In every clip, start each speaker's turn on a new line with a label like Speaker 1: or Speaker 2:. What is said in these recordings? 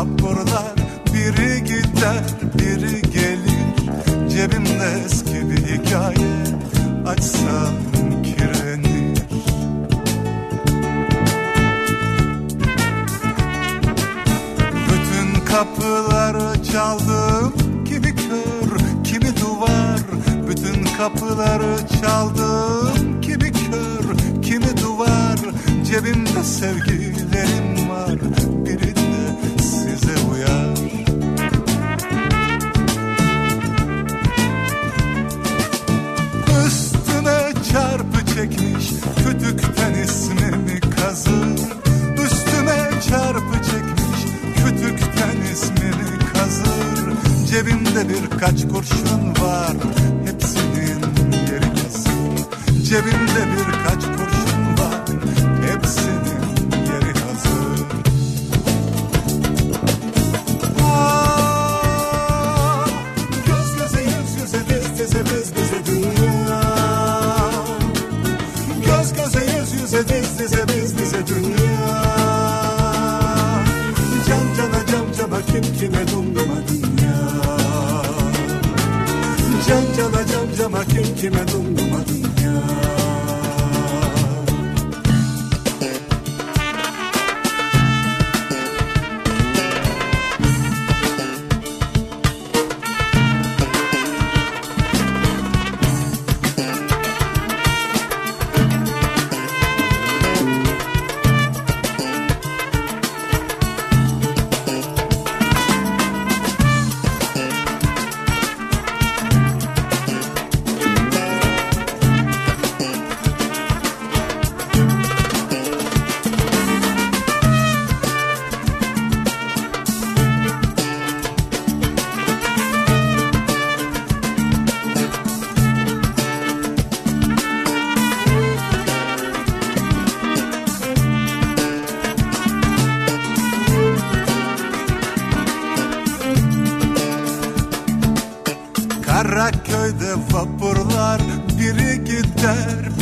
Speaker 1: Vapurlar biri gider biri gelir. Cebimde eski bir hikaye açsam kirlenir. Bütün kapıları çaldım kimi kör kimi duvar. Bütün kapıları çaldım kimi kör kimi duvar. Cebimde sevgilerim Cebimde birkaç kurşun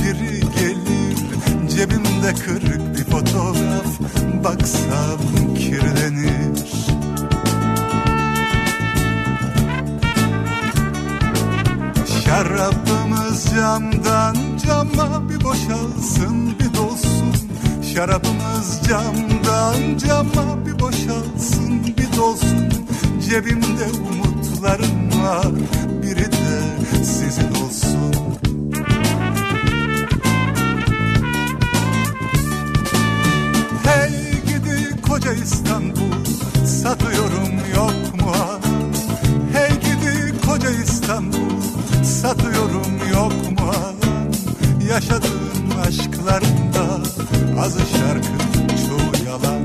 Speaker 1: biri gelir. Cebimde kırık bir fotoğraf. Baksam kirlenir. Şarabımız camdan cama bir boşalsın bir dolsun. Şarabımız camdan cama bir boşalsın bir dolsun. Cebimde umutlarım var biri de sizin olsun koca İstanbul satıyorum yok mu? Hey gidi koca İstanbul satıyorum yok mu? Yaşadığım aşklarımda azı şarkı çoğu yalan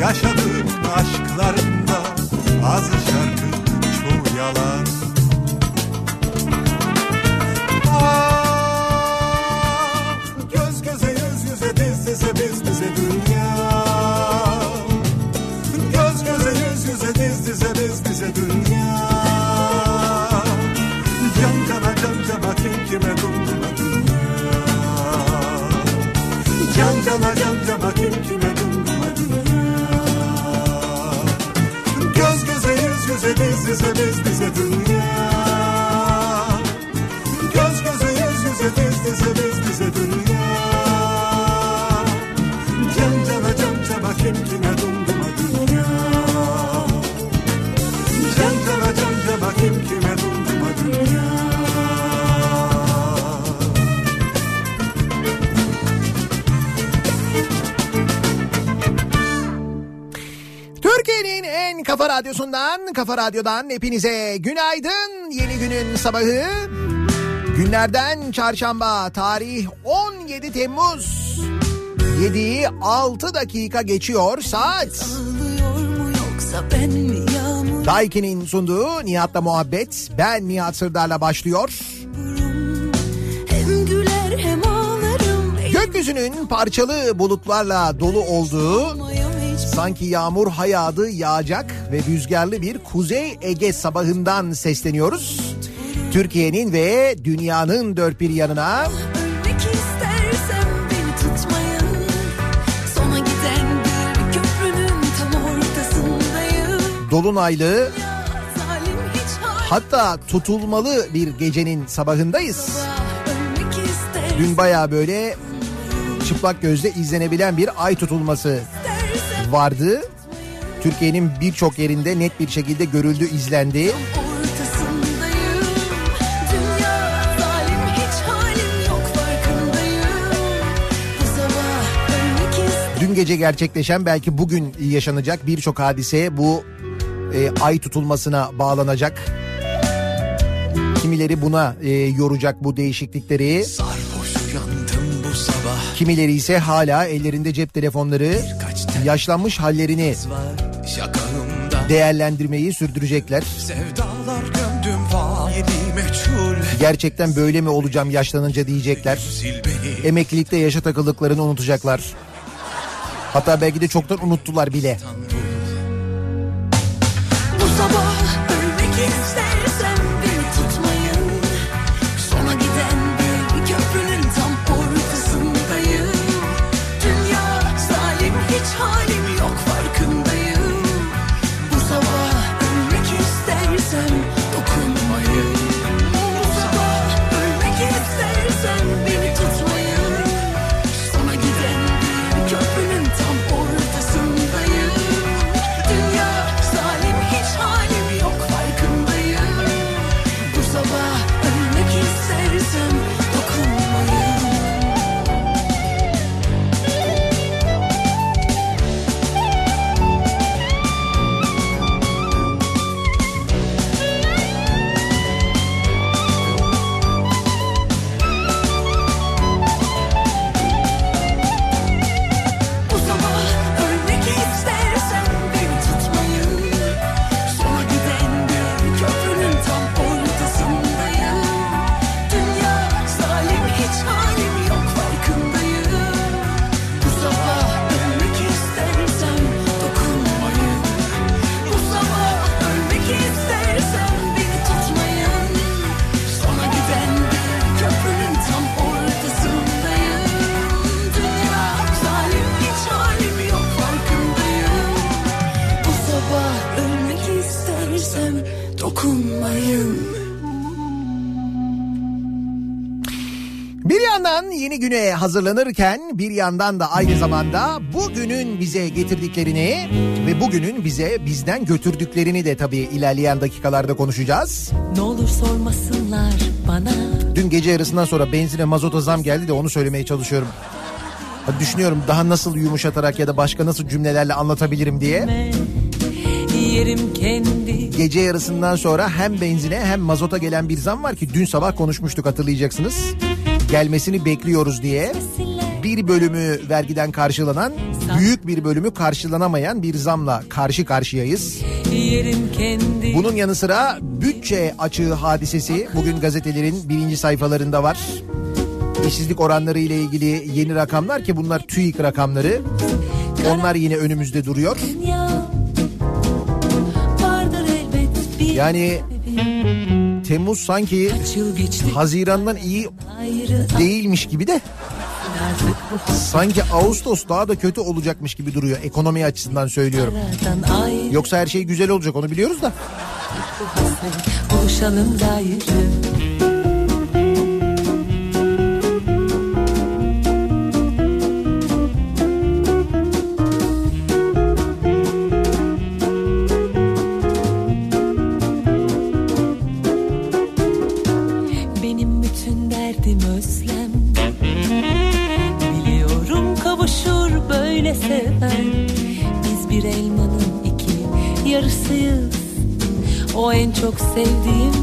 Speaker 1: Yaşadığım business, a
Speaker 2: business, a business. Radyosundan, kafa radyodan hepinize günaydın. Yeni günün sabahı. Günlerden çarşamba, tarih 17 Temmuz. 7'yi 6 dakika geçiyor saat. Daiki'nin sunduğu Nihat'la muhabbet. Ben Nihat Sırdar'la başlıyor.
Speaker 3: Hem güler hem ağlarım
Speaker 2: Gökyüzünün parçalı bulutlarla dolu olduğu sanki yağmur hayadı yağacak ve rüzgarlı bir Kuzey Ege sabahından sesleniyoruz. Türkiye'nin ve dünyanın dört bir yanına dolunaylı hatta tutulmalı bir gecenin sabahındayız. Dün baya böyle çıplak gözle izlenebilen bir ay tutulması vardı. Türkiye'nin birçok yerinde net bir şekilde görüldü, izlendi. Dün gece gerçekleşen belki bugün yaşanacak birçok hadise bu e, ay tutulmasına bağlanacak. Kimileri buna e, yoracak bu değişiklikleri.
Speaker 4: Sarhoş sabah
Speaker 2: Kimileri ise hala ellerinde cep telefonları yaşlanmış hallerini değerlendirmeyi sürdürecekler. Gerçekten böyle mi olacağım yaşlanınca diyecekler. Emeklilikte yaşa takıldıklarını unutacaklar. Hatta belki de çoktan unuttular bile.
Speaker 5: Bu sabah ölmek istersen
Speaker 2: yeni güne hazırlanırken bir yandan da aynı zamanda bugünün bize getirdiklerini ve bugünün bize bizden götürdüklerini de tabii ilerleyen dakikalarda konuşacağız.
Speaker 5: Ne olur sormasınlar bana
Speaker 2: Dün gece yarısından sonra benzine mazota zam geldi de onu söylemeye çalışıyorum. Düşünüyorum daha nasıl yumuşatarak ya da başka nasıl cümlelerle anlatabilirim diye.
Speaker 5: Yerim kendi
Speaker 2: Gece yarısından sonra hem benzine hem mazota gelen bir zam var ki dün sabah konuşmuştuk hatırlayacaksınız. Gelmesini bekliyoruz diye. Bir bölümü vergiden karşılanan, büyük bir bölümü karşılanamayan bir zamla karşı karşıyayız. Bunun yanı sıra bütçe açığı hadisesi bugün gazetelerin birinci sayfalarında var. İşsizlik oranları ile ilgili yeni rakamlar ki bunlar TÜİK rakamları. Onlar yine önümüzde duruyor. Yani Temmuz sanki Haziran'dan iyi değilmiş gibi de sanki Ağustos daha da kötü olacakmış gibi duruyor ekonomi açısından söylüyorum. Yoksa her şey güzel olacak onu biliyoruz da.
Speaker 5: buluşalım gayrı çok sevdiğim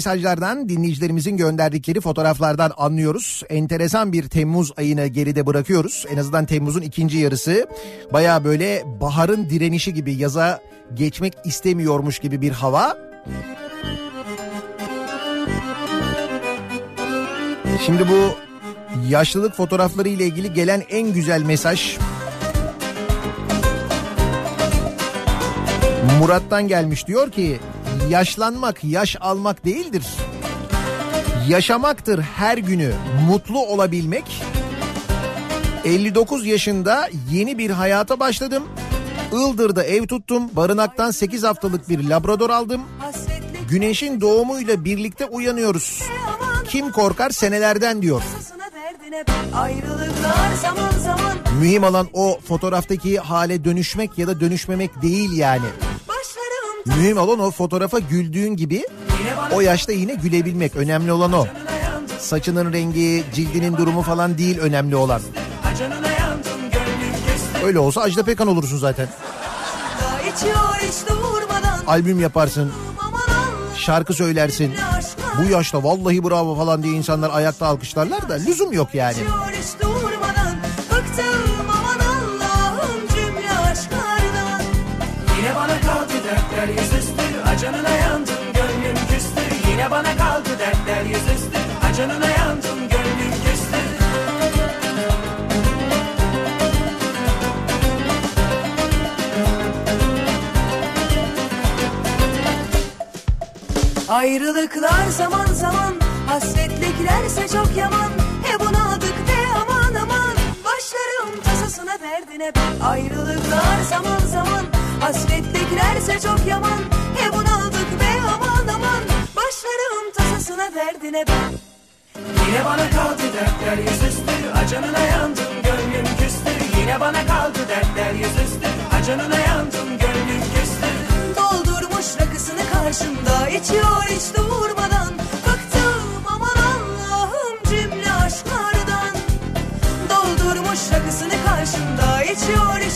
Speaker 2: mesajlardan dinleyicilerimizin gönderdikleri fotoğraflardan anlıyoruz. Enteresan bir Temmuz ayını geride bırakıyoruz. En azından Temmuz'un ikinci yarısı baya böyle baharın direnişi gibi yaza geçmek istemiyormuş gibi bir hava. Şimdi bu yaşlılık fotoğrafları ile ilgili gelen en güzel mesaj Murat'tan gelmiş diyor ki yaşlanmak yaş almak değildir. Yaşamaktır her günü mutlu olabilmek. 59 yaşında yeni bir hayata başladım. Ildır'da ev tuttum. Barınaktan 8 haftalık bir labrador aldım. Güneşin doğumuyla birlikte uyanıyoruz. Kim korkar senelerden diyor. Mühim olan o fotoğraftaki hale dönüşmek ya da dönüşmemek değil yani. Mühim olan o fotoğrafa güldüğün gibi o yaşta yine gülebilmek. Önemli olan o. Saçının rengi, cildinin durumu falan değil önemli olan. Öyle olsa Ajda Pekan olursun zaten. Albüm yaparsın, şarkı söylersin. Bu yaşta vallahi bravo falan diye insanlar ayakta alkışlarlar da lüzum yok yani.
Speaker 5: içiyor
Speaker 3: Acanına yandım gönlüm küstü
Speaker 5: Ayrılıklar zaman zaman Hasretliklerse çok yaman. He bunadık de aman aman. Başlarım tasasına derdine ben. Ayrılıklar zaman zaman Hasretliklerse çok yaman. He bunadık be aman aman. Başlarım tasasına derdine ben
Speaker 3: Yine bana kaldı dertler yüzüstü. Acanına yandım gönlüm küstü. Yine bana kaldı dertler yüzüstü. Acanına yandım gönlüm küstü.
Speaker 5: Doldurmuş rakısını karşımda içiyor hiç durmadan. Bıktım aman Allah'ım cümle aşklardan. Doldurmuş rakısını karşımda içiyor hiç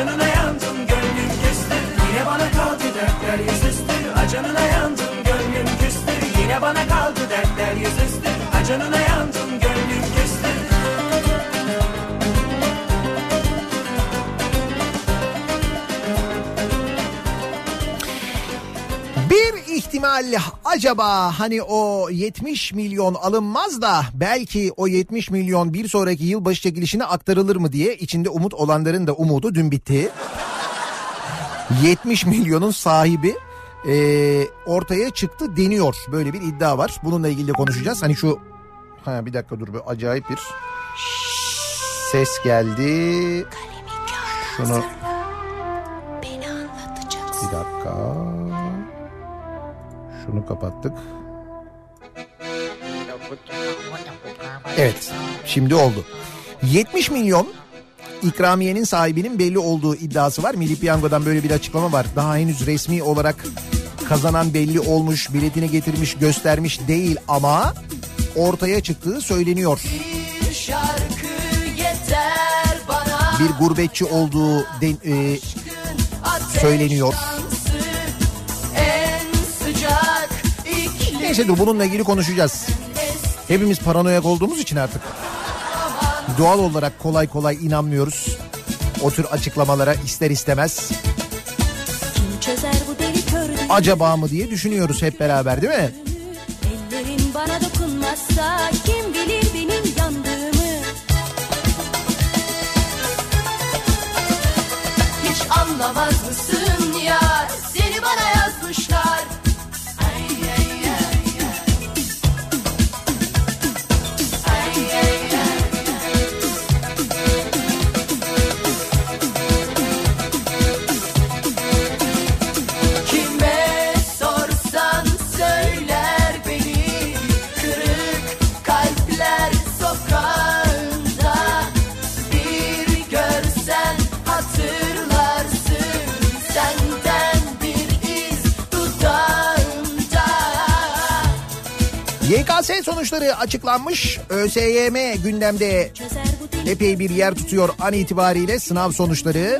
Speaker 3: Acanına yandım gönlüm küstü Yine bana kaldı dertler yüzüstü Acanına yandım gönlüm küstü Yine bana kaldı dertler yüzüstü Acanına yandım
Speaker 2: ihtimal acaba hani o 70 milyon alınmaz da belki o 70 milyon bir sonraki yılbaşı çekilişine aktarılır mı diye içinde umut olanların da umudu dün bitti. 70 milyonun sahibi e, ortaya çıktı deniyor. Böyle bir iddia var. Bununla ilgili de konuşacağız. Hani şu ha bir dakika dur bir acayip bir ses geldi. Şunu bir dakika. Şunu kapattık. Evet, şimdi oldu. 70 milyon ikramiyenin sahibinin belli olduğu iddiası var. Milli Piyango'dan böyle bir açıklama var. Daha henüz resmi olarak kazanan belli olmuş, biletini getirmiş, göstermiş değil ama ortaya çıktığı söyleniyor. Bir gurbetçi olduğu de- e, söyleniyor. Neyse dur bununla ilgili konuşacağız. Hepimiz paranoyak olduğumuz için artık doğal olarak kolay kolay inanmıyoruz. O tür açıklamalara ister istemez. Acaba mı diye düşünüyoruz hep beraber değil mi?
Speaker 6: Ellerin bana dokunmazsa kim bilir benim yandığımı Hiç anlamaz
Speaker 2: Sonuçları açıklanmış. ÖSYM gündemde epey bir yer tutuyor an itibariyle sınav sonuçları.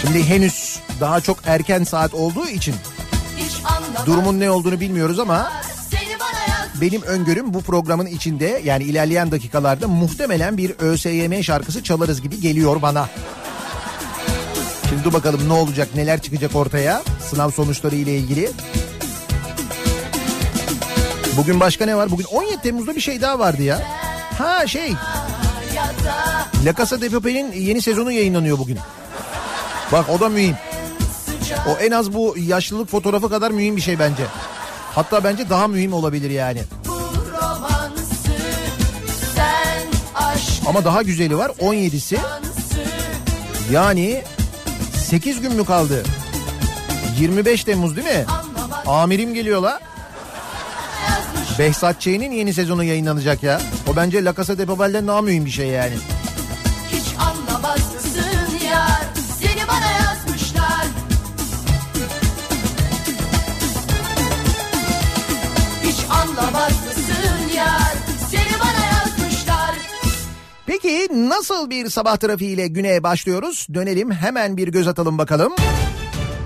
Speaker 2: Şimdi henüz daha çok erken saat olduğu için durumun ne olduğunu bilmiyoruz ama benim öngörüm bu programın içinde yani ilerleyen dakikalarda muhtemelen bir ÖSYM şarkısı çalarız gibi geliyor bana. Şimdi dur bakalım ne olacak neler çıkacak ortaya sınav sonuçları ile ilgili. Bugün başka ne var? Bugün 17 Temmuz'da bir şey daha vardı ya. Ha şey. La Casa de Papel'in yeni sezonu yayınlanıyor bugün. Bak o da mühim. O en az bu yaşlılık fotoğrafı kadar mühim bir şey bence. Hatta bence daha mühim olabilir yani. Ama daha güzeli var 17'si. Yani 8 gün mü kaldı? 25 Temmuz değil mi? Amirim geliyor la. Behzat Ç'nin yeni sezonu yayınlanacak ya. O bence La Casa de Papel'den daha mühim bir şey yani.
Speaker 7: hiç anlamaz mısın yar seni bana yazmışlar hiç anlamaz mısın yar seni bana yazmışlar
Speaker 2: Peki nasıl bir sabah trafiğiyle güne başlıyoruz? Dönelim hemen bir göz atalım bakalım.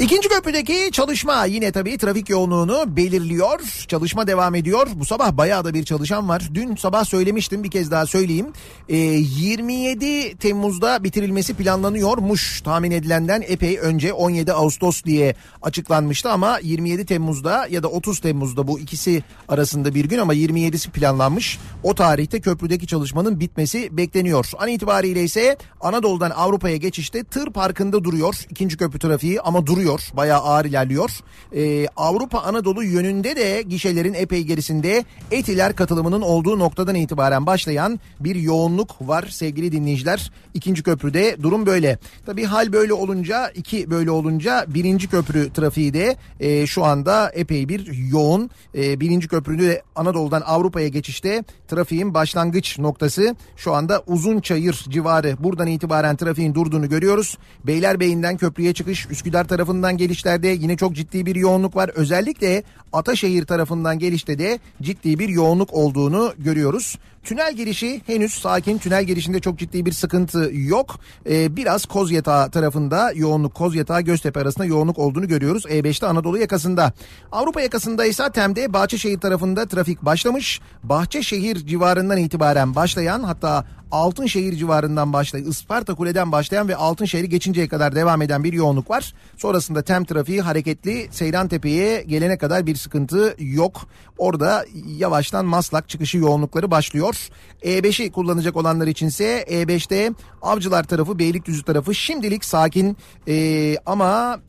Speaker 2: İkinci köprüdeki çalışma yine tabii trafik yoğunluğunu belirliyor. Çalışma devam ediyor. Bu sabah bayağı da bir çalışan var. Dün sabah söylemiştim bir kez daha söyleyeyim. Ee, 27 Temmuz'da bitirilmesi planlanıyormuş. Tahmin edilenden epey önce 17 Ağustos diye açıklanmıştı ama 27 Temmuz'da ya da 30 Temmuz'da bu ikisi arasında bir gün ama 27'si planlanmış. O tarihte köprüdeki çalışmanın bitmesi bekleniyor. An itibariyle ise Anadolu'dan Avrupa'ya geçişte tır parkında duruyor. ikinci köprü trafiği ama duruyor. Bayağı ağır ilerliyor. Ee, Avrupa Anadolu yönünde de gişelerin epey gerisinde Etiler katılımının olduğu noktadan itibaren başlayan bir yoğunluk var sevgili dinleyiciler. İkinci köprüde durum böyle. Tabii hal böyle olunca iki böyle olunca birinci köprü trafiği de e, şu anda epey bir yoğun. E, birinci köprüde de Anadolu'dan Avrupa'ya geçişte trafiğin başlangıç noktası şu anda Uzunçayır civarı. Buradan itibaren trafiğin durduğunu görüyoruz. Beylerbeyi'nden köprüye çıkış Üsküdar tarafından gelişlerde yine çok ciddi bir yoğunluk var. Özellikle Ataşehir tarafından gelişte de ciddi bir yoğunluk olduğunu görüyoruz. Tünel girişi henüz sakin. Tünel girişinde çok ciddi bir sıkıntı yok. Ee, biraz Kozyatağı tarafında yoğunluk, Kozyatağı Göztepe arasında yoğunluk olduğunu görüyoruz. E5'te Anadolu yakasında. Avrupa yakasında ise Tem'de Bahçeşehir tarafında trafik başlamış. Bahçeşehir civarından itibaren başlayan hatta Altınşehir civarından başlayan, Isparta Kule'den başlayan ve Altınşehir'i geçinceye kadar devam eden bir yoğunluk var. Sonrasında tem trafiği hareketli Seyran Tepe'ye gelene kadar bir sıkıntı yok. Orada yavaştan Maslak çıkışı yoğunlukları başlıyor. E5'i kullanacak olanlar içinse E5'te Avcılar tarafı, Beylikdüzü tarafı şimdilik sakin Ee, ama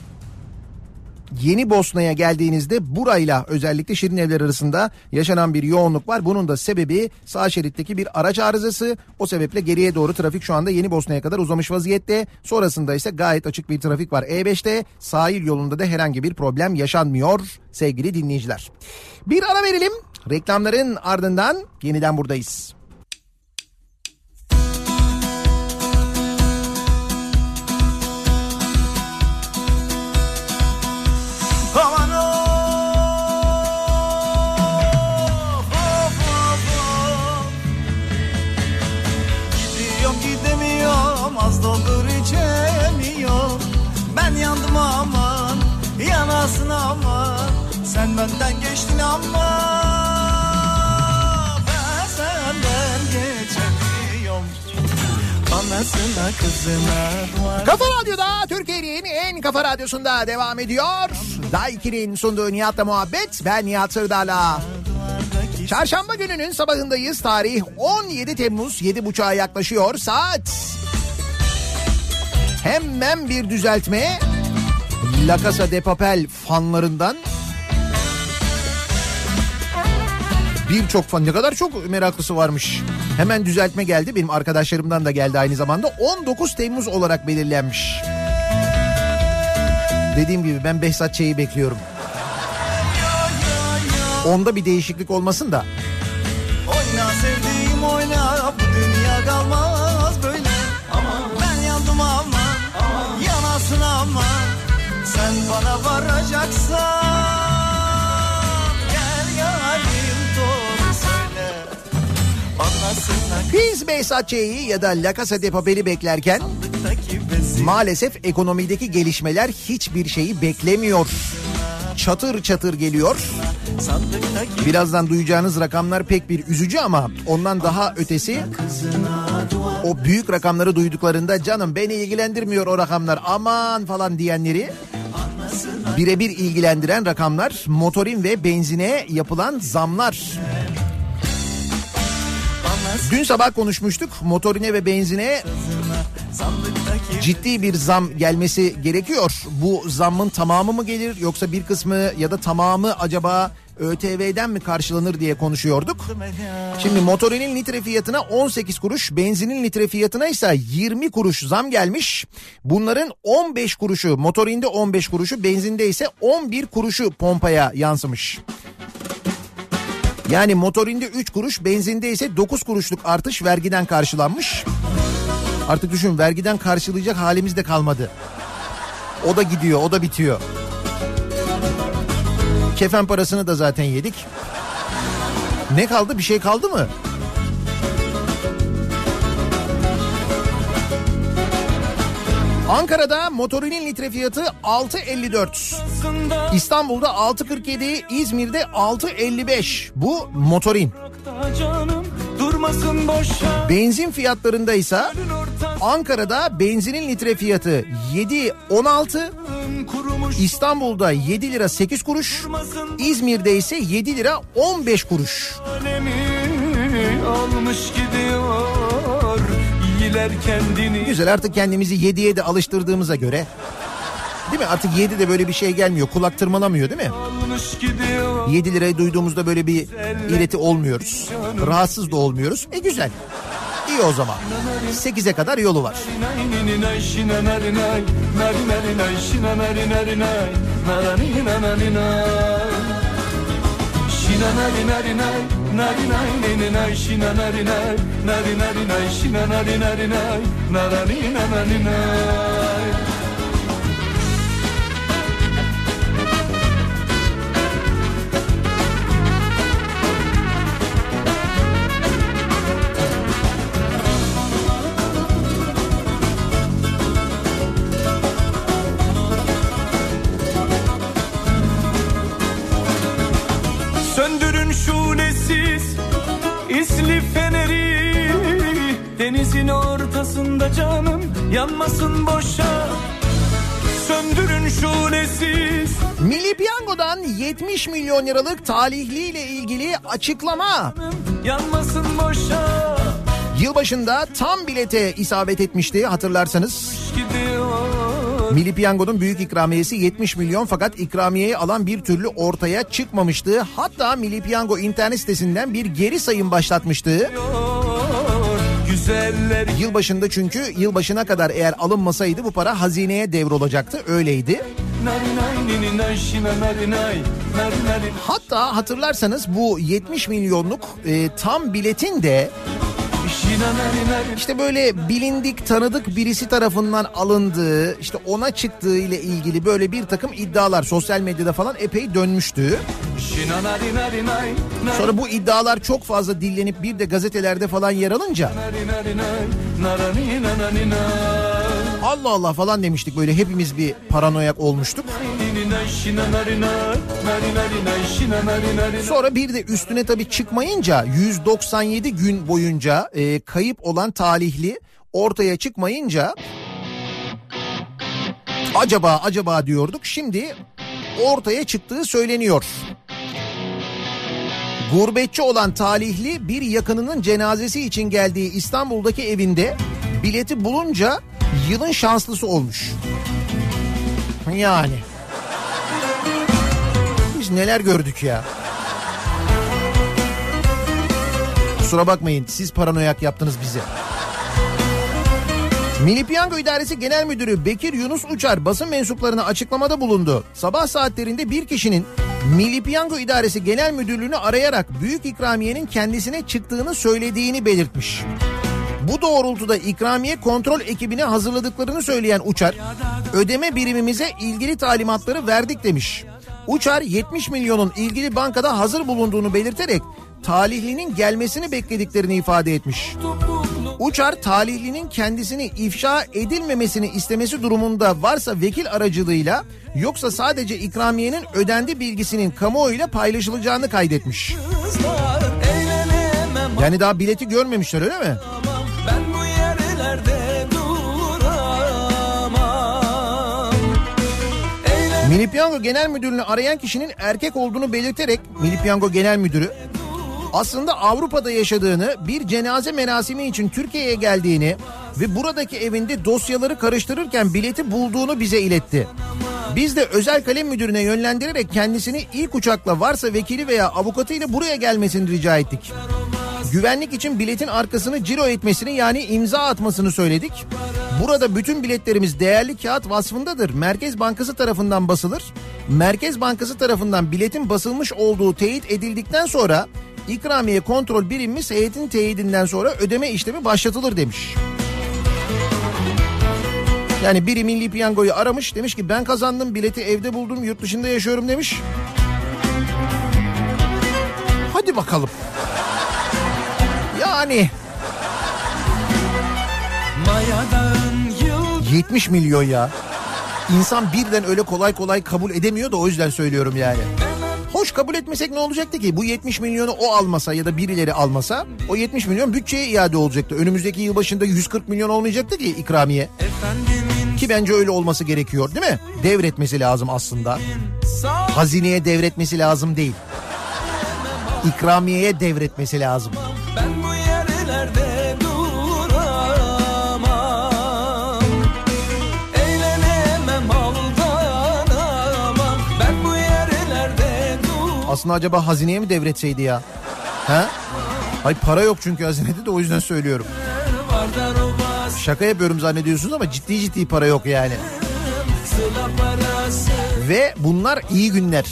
Speaker 2: Yeni Bosna'ya geldiğinizde burayla özellikle Şirin Evler arasında yaşanan bir yoğunluk var. Bunun da sebebi sağ şeritteki bir araç arızası. O sebeple geriye doğru trafik şu anda Yeni Bosna'ya kadar uzamış vaziyette. Sonrasında ise gayet açık bir trafik var. E5'te sahil yolunda da herhangi bir problem yaşanmıyor sevgili dinleyiciler. Bir ara verelim. Reklamların ardından yeniden buradayız.
Speaker 1: Aman yandım aman yanasın aman. Sen benden geçtin ama Anasına kızına
Speaker 2: Kafa Radyo'da Türkiye'nin en kafa radyosunda devam ediyor. Daiki'nin sunduğu Nihat'la muhabbet. Ben Nihat Sırdar'la. Çarşamba gününün sabahındayız. Tarih 17 Temmuz 7.30'a yaklaşıyor saat. Hemen bir düzeltme. La Casa de Papel fanlarından birçok fan ne kadar çok meraklısı varmış. Hemen düzeltme geldi benim arkadaşlarımdan da geldi aynı zamanda 19 Temmuz olarak belirlenmiş. Dediğim gibi ben Behzat Ç'yi bekliyorum. Onda bir değişiklik olmasın da.
Speaker 1: Oyna sevdiğim oyna bu dünya kalmaz böyle. Aman. Ben yandım ama yanasın ama sen bana varacaksan.
Speaker 2: Biz Behzat Ç'yi ya da La Casa de Papel'i beklerken maalesef ekonomideki gelişmeler hiçbir şeyi beklemiyor. Çatır çatır geliyor. Birazdan duyacağınız rakamlar pek bir üzücü ama ondan daha ötesi o büyük rakamları duyduklarında canım beni ilgilendirmiyor o rakamlar aman falan diyenleri birebir ilgilendiren rakamlar motorin ve benzine yapılan zamlar. Dün sabah konuşmuştuk motorine ve benzine ciddi bir zam gelmesi gerekiyor. Bu zammın tamamı mı gelir yoksa bir kısmı ya da tamamı acaba ÖTV'den mi karşılanır diye konuşuyorduk. Şimdi motorinin litre fiyatına 18 kuruş, benzinin litre fiyatına ise 20 kuruş zam gelmiş. Bunların 15 kuruşu motorinde 15 kuruşu, benzinde ise 11 kuruşu pompaya yansımış. Yani motorinde 3 kuruş, benzinde ise 9 kuruşluk artış vergiden karşılanmış. Artık düşün vergiden karşılayacak halimiz de kalmadı. O da gidiyor, o da bitiyor. Kefen parasını da zaten yedik. Ne kaldı? Bir şey kaldı mı? Ankara'da motorinin litre fiyatı 6.54. İstanbul'da 6.47, İzmir'de 6.55. Bu motorin. Benzin fiyatlarında ise Ankara'da benzinin litre fiyatı 7.16,
Speaker 8: kurumuş
Speaker 2: İstanbul'da 7 lira 8 kuruş, İzmir'de ise 7 lira 15 kuruş.
Speaker 8: almış gidiyor iyiler kendini
Speaker 2: Güzel artık kendimizi 7'ye de alıştırdığımıza göre. Değil mi? Artık 7 de böyle bir şey gelmiyor. Kulak tırmalamıyor değil mi?
Speaker 8: almış gidiyor
Speaker 2: 7 lirayı duyduğumuzda böyle bir ileti olmuyoruz. Rahatsız da olmuyoruz. E güzel. İyi o zaman. 8'e kadar yolu var.
Speaker 8: しななりなりなりなりなりねねないしななりなりなりなりないしななりなりない。ならりななりない。Yanmasın boşa Söndürün şunesiz
Speaker 2: Milli Piyango'dan 70 milyon liralık talihliyle ilgili açıklama.
Speaker 8: yanmasın boşa
Speaker 2: Yılbaşında tam bilete isabet etmişti hatırlarsanız.
Speaker 8: Gidiyor
Speaker 2: Milli Piyango'nun büyük ikramiyesi 70 milyon fakat ikramiyeyi alan bir türlü ortaya çıkmamıştı. Hatta Milli Piyango internet sitesinden bir geri sayım başlatmıştı.
Speaker 8: Güzeller.
Speaker 2: Yılbaşında çünkü yılbaşına kadar eğer alınmasaydı bu para hazineye devrolacaktı. Öyleydi. Hatta hatırlarsanız bu 70 milyonluk e, tam biletin de işte böyle bilindik tanıdık birisi tarafından alındığı işte ona çıktığı ile ilgili böyle bir takım iddialar sosyal medyada falan epey dönmüştü. Sonra bu iddialar çok fazla dillenip bir de gazetelerde falan yer alınca Allah Allah falan demiştik böyle hepimiz bir paranoyak olmuştuk. Sonra bir de üstüne tabii çıkmayınca 197 gün boyunca e, kayıp olan talihli ortaya çıkmayınca acaba acaba diyorduk. Şimdi ortaya çıktığı söyleniyor. Gurbetçi olan talihli bir yakınının cenazesi için geldiği İstanbul'daki evinde bileti bulunca yılın şanslısı olmuş. Yani. Biz neler gördük ya. Kusura bakmayın siz paranoyak yaptınız bize. Milli Piyango İdaresi Genel Müdürü Bekir Yunus Uçar basın mensuplarına açıklamada bulundu. Sabah saatlerinde bir kişinin Milli Piyango İdaresi Genel Müdürlüğünü arayarak büyük ikramiyenin kendisine çıktığını söylediğini belirtmiş. Bu doğrultuda ikramiye kontrol ekibine hazırladıklarını söyleyen Uçar, ödeme birimimize ilgili talimatları verdik demiş. Uçar 70 milyonun ilgili bankada hazır bulunduğunu belirterek talihlinin gelmesini beklediklerini ifade etmiş. Uçar talihlinin kendisini ifşa edilmemesini istemesi durumunda varsa vekil aracılığıyla yoksa sadece ikramiyenin ödendi bilgisinin kamuoyuyla paylaşılacağını kaydetmiş. Yani daha bileti görmemişler öyle mi? Milli Piyango Genel Müdürlüğünü arayan kişinin erkek olduğunu belirterek Milli Piyango Genel Müdürü aslında Avrupa'da yaşadığını, bir cenaze merasimi için Türkiye'ye geldiğini ve buradaki evinde dosyaları karıştırırken bileti bulduğunu bize iletti. Biz de özel kalem müdürüne yönlendirerek kendisini ilk uçakla varsa vekili veya avukatıyla buraya gelmesini rica ettik. Güvenlik için biletin arkasını ciro etmesini yani imza atmasını söyledik. Burada bütün biletlerimiz değerli kağıt vasfındadır. Merkez Bankası tarafından basılır. Merkez Bankası tarafından biletin basılmış olduğu teyit edildikten sonra ikramiye kontrol birimimiz heyetin teyidinden sonra ödeme işlemi başlatılır demiş. Yani biri Milli Piyango'yu aramış demiş ki ben kazandım bileti evde buldum yurt dışında yaşıyorum demiş. Hadi bakalım. Yani
Speaker 8: Mayadağın yıl
Speaker 2: 70 milyon ya. İnsan birden öyle kolay kolay kabul edemiyor da o yüzden söylüyorum yani. Hoş kabul etmesek ne olacaktı ki? Bu 70 milyonu o almasa ya da birileri almasa o 70 milyon bütçeye iade olacaktı. Önümüzdeki yıl başında 140 milyon olmayacaktı ki ikramiye. Ki bence öyle olması gerekiyor değil mi? Devretmesi lazım aslında. Hazineye devretmesi lazım değil. İkramiyeye devretmesi lazım.
Speaker 8: ben
Speaker 2: Aslında acaba hazineye mi devretseydi ya? Ha? Hayır para yok çünkü hazinede de o yüzden söylüyorum. Şaka yapıyorum zannediyorsunuz ama ciddi ciddi para yok yani. Ve bunlar iyi günler.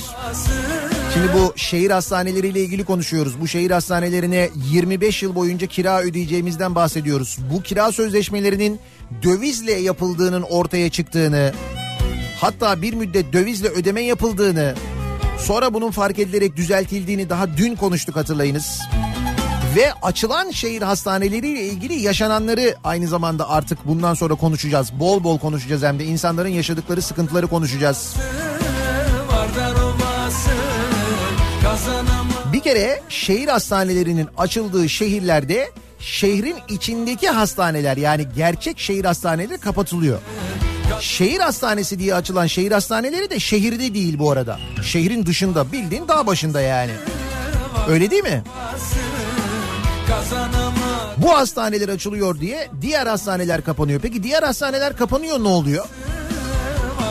Speaker 2: Şimdi bu şehir hastaneleriyle ilgili konuşuyoruz. Bu şehir hastanelerine 25 yıl boyunca kira ödeyeceğimizden bahsediyoruz. Bu kira sözleşmelerinin dövizle yapıldığının ortaya çıktığını, hatta bir müddet dövizle ödeme yapıldığını, sonra bunun fark edilerek düzeltildiğini daha dün konuştuk hatırlayınız. Ve açılan şehir hastaneleriyle ilgili yaşananları aynı zamanda artık bundan sonra konuşacağız. Bol bol konuşacağız hem de insanların yaşadıkları sıkıntıları konuşacağız. Bir kere şehir hastanelerinin açıldığı şehirlerde şehrin içindeki hastaneler yani gerçek şehir hastaneleri kapatılıyor. Şehir hastanesi diye açılan şehir hastaneleri de şehirde değil bu arada. Şehrin dışında bildiğin dağ başında yani. Öyle değil mi? Bu hastaneler açılıyor diye diğer hastaneler kapanıyor. Peki diğer hastaneler kapanıyor ne oluyor?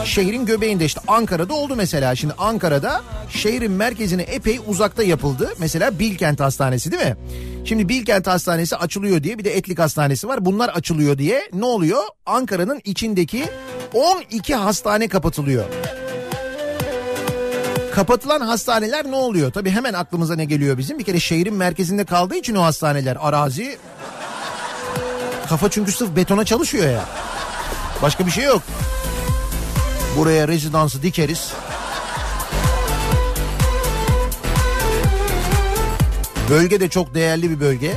Speaker 2: Şehrin göbeğinde işte Ankara'da oldu mesela. Şimdi Ankara'da şehrin merkezine epey uzakta yapıldı. Mesela Bilkent Hastanesi değil mi? Şimdi Bilkent Hastanesi açılıyor diye bir de Etlik Hastanesi var. Bunlar açılıyor diye ne oluyor? Ankara'nın içindeki 12 hastane kapatılıyor. Kapatılan hastaneler ne oluyor? Tabii hemen aklımıza ne geliyor bizim? Bir kere şehrin merkezinde kaldığı için o hastaneler arazi kafa çünkü sırf betona çalışıyor ya. Başka bir şey yok. Buraya rezidansı dikeriz. Bölge de çok değerli bir bölge.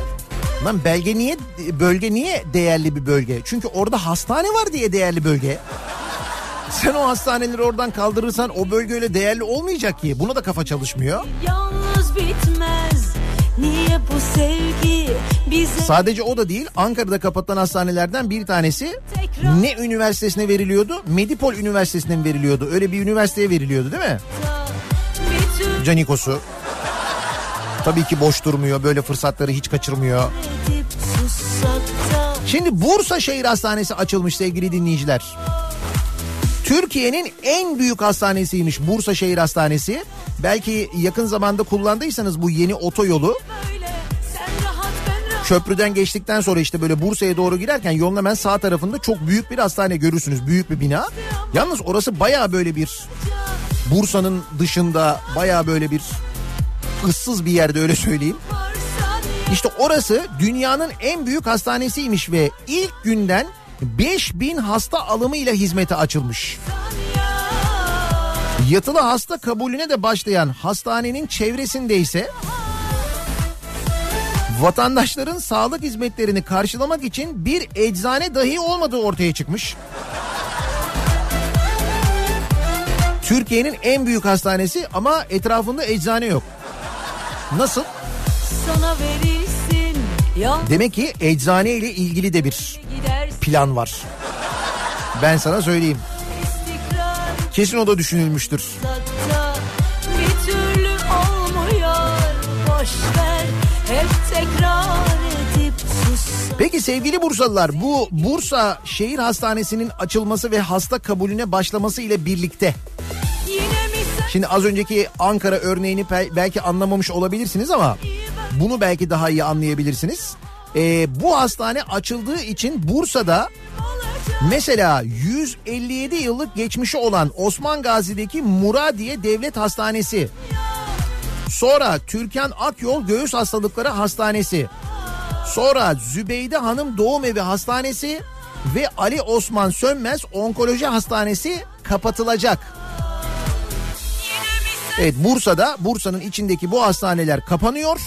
Speaker 2: Lan belge niye bölge niye değerli bir bölge? Çünkü orada hastane var diye değerli bölge. Sen o hastaneleri oradan kaldırırsan o bölge öyle değerli olmayacak ki. Buna da kafa çalışmıyor.
Speaker 3: Yalnız bitmez Niye bu sevgi bize
Speaker 2: Sadece o da değil Ankara'da kapatılan hastanelerden bir tanesi ne üniversitesine veriliyordu? Medipol Üniversitesi'ne veriliyordu? Öyle bir üniversiteye veriliyordu değil mi? Canikos'u. Tabii ki boş durmuyor böyle fırsatları hiç kaçırmıyor. Şimdi Bursa Şehir Hastanesi açılmış sevgili dinleyiciler. Türkiye'nin en büyük hastanesiymiş Bursa Şehir Hastanesi. Belki yakın zamanda kullandıysanız bu yeni otoyolu köprüden geçtikten sonra işte böyle Bursa'ya doğru girerken yolun hemen sağ tarafında çok büyük bir hastane görürsünüz. Büyük bir bina. Yalnız orası baya böyle bir Bursa'nın dışında baya böyle bir ıssız bir yerde öyle söyleyeyim. İşte orası dünyanın en büyük hastanesiymiş ve ilk günden 5000 hasta alımıyla hizmete açılmış. Yatılı hasta kabulüne de başlayan hastanenin çevresinde ise Vatandaşların sağlık hizmetlerini karşılamak için bir eczane dahi olmadığı ortaya çıkmış. Türkiye'nin en büyük hastanesi ama etrafında eczane yok. Nasıl?
Speaker 9: Sana verirsin
Speaker 2: Demek ki eczane ile ilgili de bir plan var. Ben sana söyleyeyim. Kesin o da düşünülmüştür.
Speaker 9: bir türlü olmuyor boş ver hep tekrar edip
Speaker 2: Peki sevgili Bursalılar bu Bursa Şehir Hastanesi'nin açılması ve hasta kabulüne başlaması ile birlikte Şimdi az önceki Ankara örneğini belki anlamamış olabilirsiniz ama bunu belki daha iyi anlayabilirsiniz. Ee, bu hastane açıldığı için Bursa'da mesela 157 yıllık geçmişi olan Osman Gazi'deki Muradiye Devlet Hastanesi, sonra Türkan Akyol Göğüs Hastalıkları Hastanesi, sonra Zübeyde Hanım Doğum Evi Hastanesi ve Ali Osman Sönmez Onkoloji Hastanesi kapatılacak. Evet Bursa'da Bursa'nın içindeki bu hastaneler kapanıyor.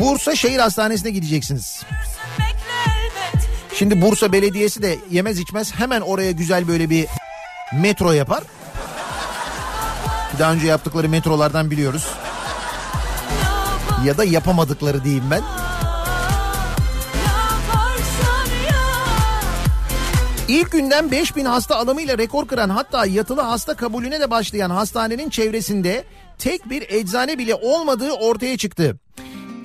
Speaker 2: Bursa Şehir Hastanesi'ne gideceksiniz. Şimdi Bursa Belediyesi de yemez içmez hemen oraya güzel böyle bir metro yapar. Daha önce yaptıkları metrolardan biliyoruz. Ya da yapamadıkları diyeyim ben. İlk günden 5000 hasta alımıyla rekor kıran hatta yatılı hasta kabulüne de başlayan hastanenin çevresinde tek bir eczane bile olmadığı ortaya çıktı.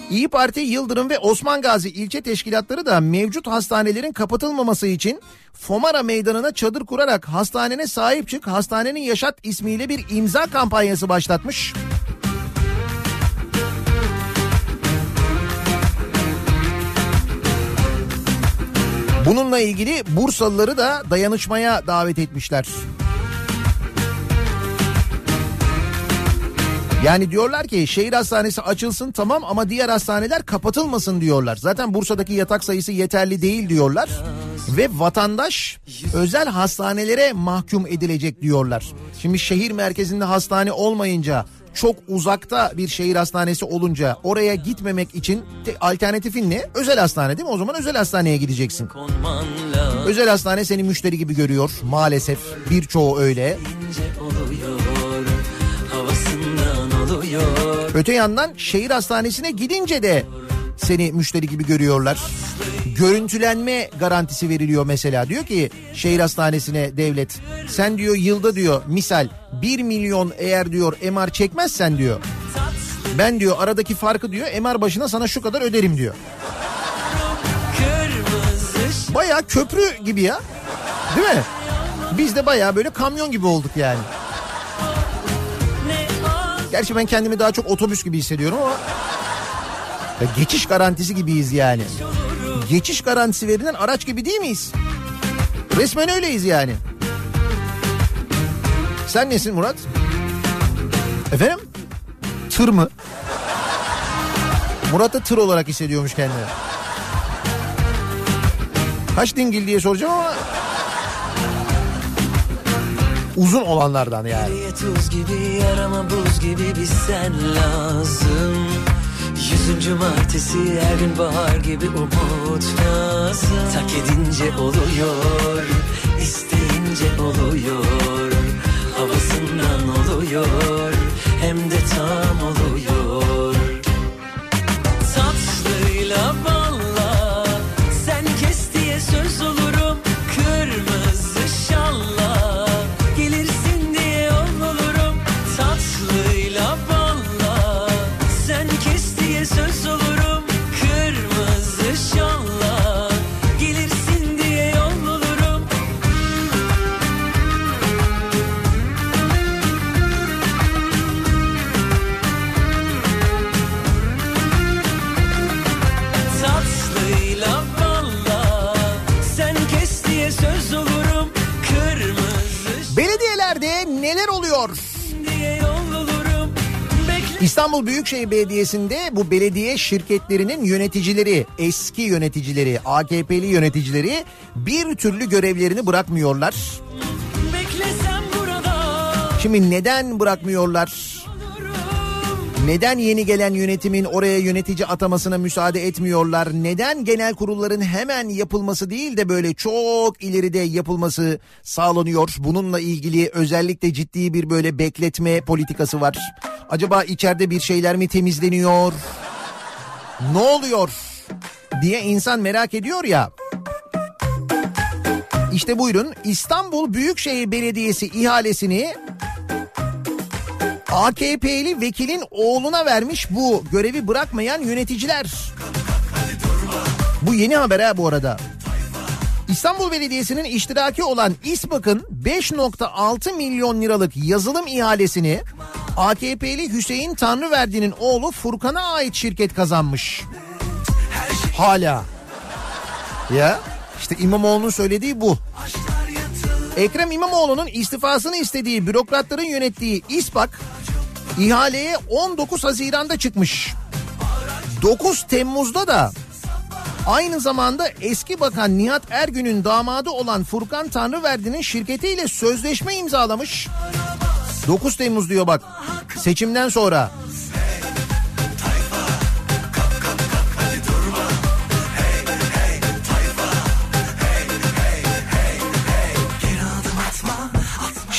Speaker 2: İyi Parti, Yıldırım ve Osman Gazi ilçe teşkilatları da mevcut hastanelerin kapatılmaması için Fomara Meydanı'na çadır kurarak hastanene sahip çık, hastanenin yaşat ismiyle bir imza kampanyası başlatmış. Bununla ilgili Bursalıları da dayanışmaya davet etmişler. Yani diyorlar ki şehir hastanesi açılsın tamam ama diğer hastaneler kapatılmasın diyorlar. Zaten Bursa'daki yatak sayısı yeterli değil diyorlar. Ve vatandaş özel hastanelere mahkum edilecek diyorlar. Şimdi şehir merkezinde hastane olmayınca çok uzakta bir şehir hastanesi olunca oraya gitmemek için te- alternatifin ne? Özel hastane değil mi? O zaman özel hastaneye gideceksin. Özel hastane seni müşteri gibi görüyor maalesef. Birçoğu öyle. Öte yandan şehir hastanesine gidince de seni müşteri gibi görüyorlar. Görüntülenme garantisi veriliyor mesela. Diyor ki şehir hastanesine devlet sen diyor yılda diyor misal 1 milyon eğer diyor MR çekmezsen diyor. Ben diyor aradaki farkı diyor MR başına sana şu kadar öderim diyor. Baya köprü gibi ya. Değil mi? Biz de baya böyle kamyon gibi olduk yani. Gerçi ben kendimi daha çok otobüs gibi hissediyorum ama ya geçiş garantisi gibiyiz yani. Geçiş garantisi verilen araç gibi değil miyiz? Resmen öyleyiz yani. Sen nesin Murat? Efendim? Tır mı? Murat da tır olarak hissediyormuş kendini. Kaç dingil diye soracağım ama... Uzun olanlardan yani.
Speaker 3: Tuz gibi yarama buz gibi bir sen lazım Yüzüncü martesi her gün bahar gibi umut lazım Tak edince oluyor isteyince oluyor. Havasından oluyor hem de tam oluyor
Speaker 2: İstanbul Büyükşehir Belediyesi'nde bu belediye şirketlerinin yöneticileri, eski yöneticileri, AKP'li yöneticileri bir türlü görevlerini bırakmıyorlar. Şimdi neden bırakmıyorlar? Neden yeni gelen yönetimin oraya yönetici atamasına müsaade etmiyorlar? Neden genel kurulların hemen yapılması değil de böyle çok ileride yapılması sağlanıyor? Bununla ilgili özellikle ciddi bir böyle bekletme politikası var. Acaba içeride bir şeyler mi temizleniyor? Ne oluyor? diye insan merak ediyor ya. İşte buyurun İstanbul Büyükşehir Belediyesi ihalesini AKP'li vekilin oğluna vermiş bu görevi bırakmayan yöneticiler. Bu yeni haber ha bu arada. İstanbul Belediyesi'nin iştiraki olan İSBAK'ın 5.6 milyon liralık yazılım ihalesini AKP'li Hüseyin Tanrıverdi'nin oğlu Furkan'a ait şirket kazanmış. Hala. Ya işte İmamoğlu'nun söylediği bu. Ekrem İmamoğlu'nun istifasını istediği bürokratların yönettiği İSPAK ihaleye 19 Haziran'da çıkmış. 9 Temmuz'da da aynı zamanda eski bakan Nihat Ergün'ün damadı olan Furkan Tanrıverdi'nin şirketiyle sözleşme imzalamış. 9 Temmuz diyor bak seçimden sonra.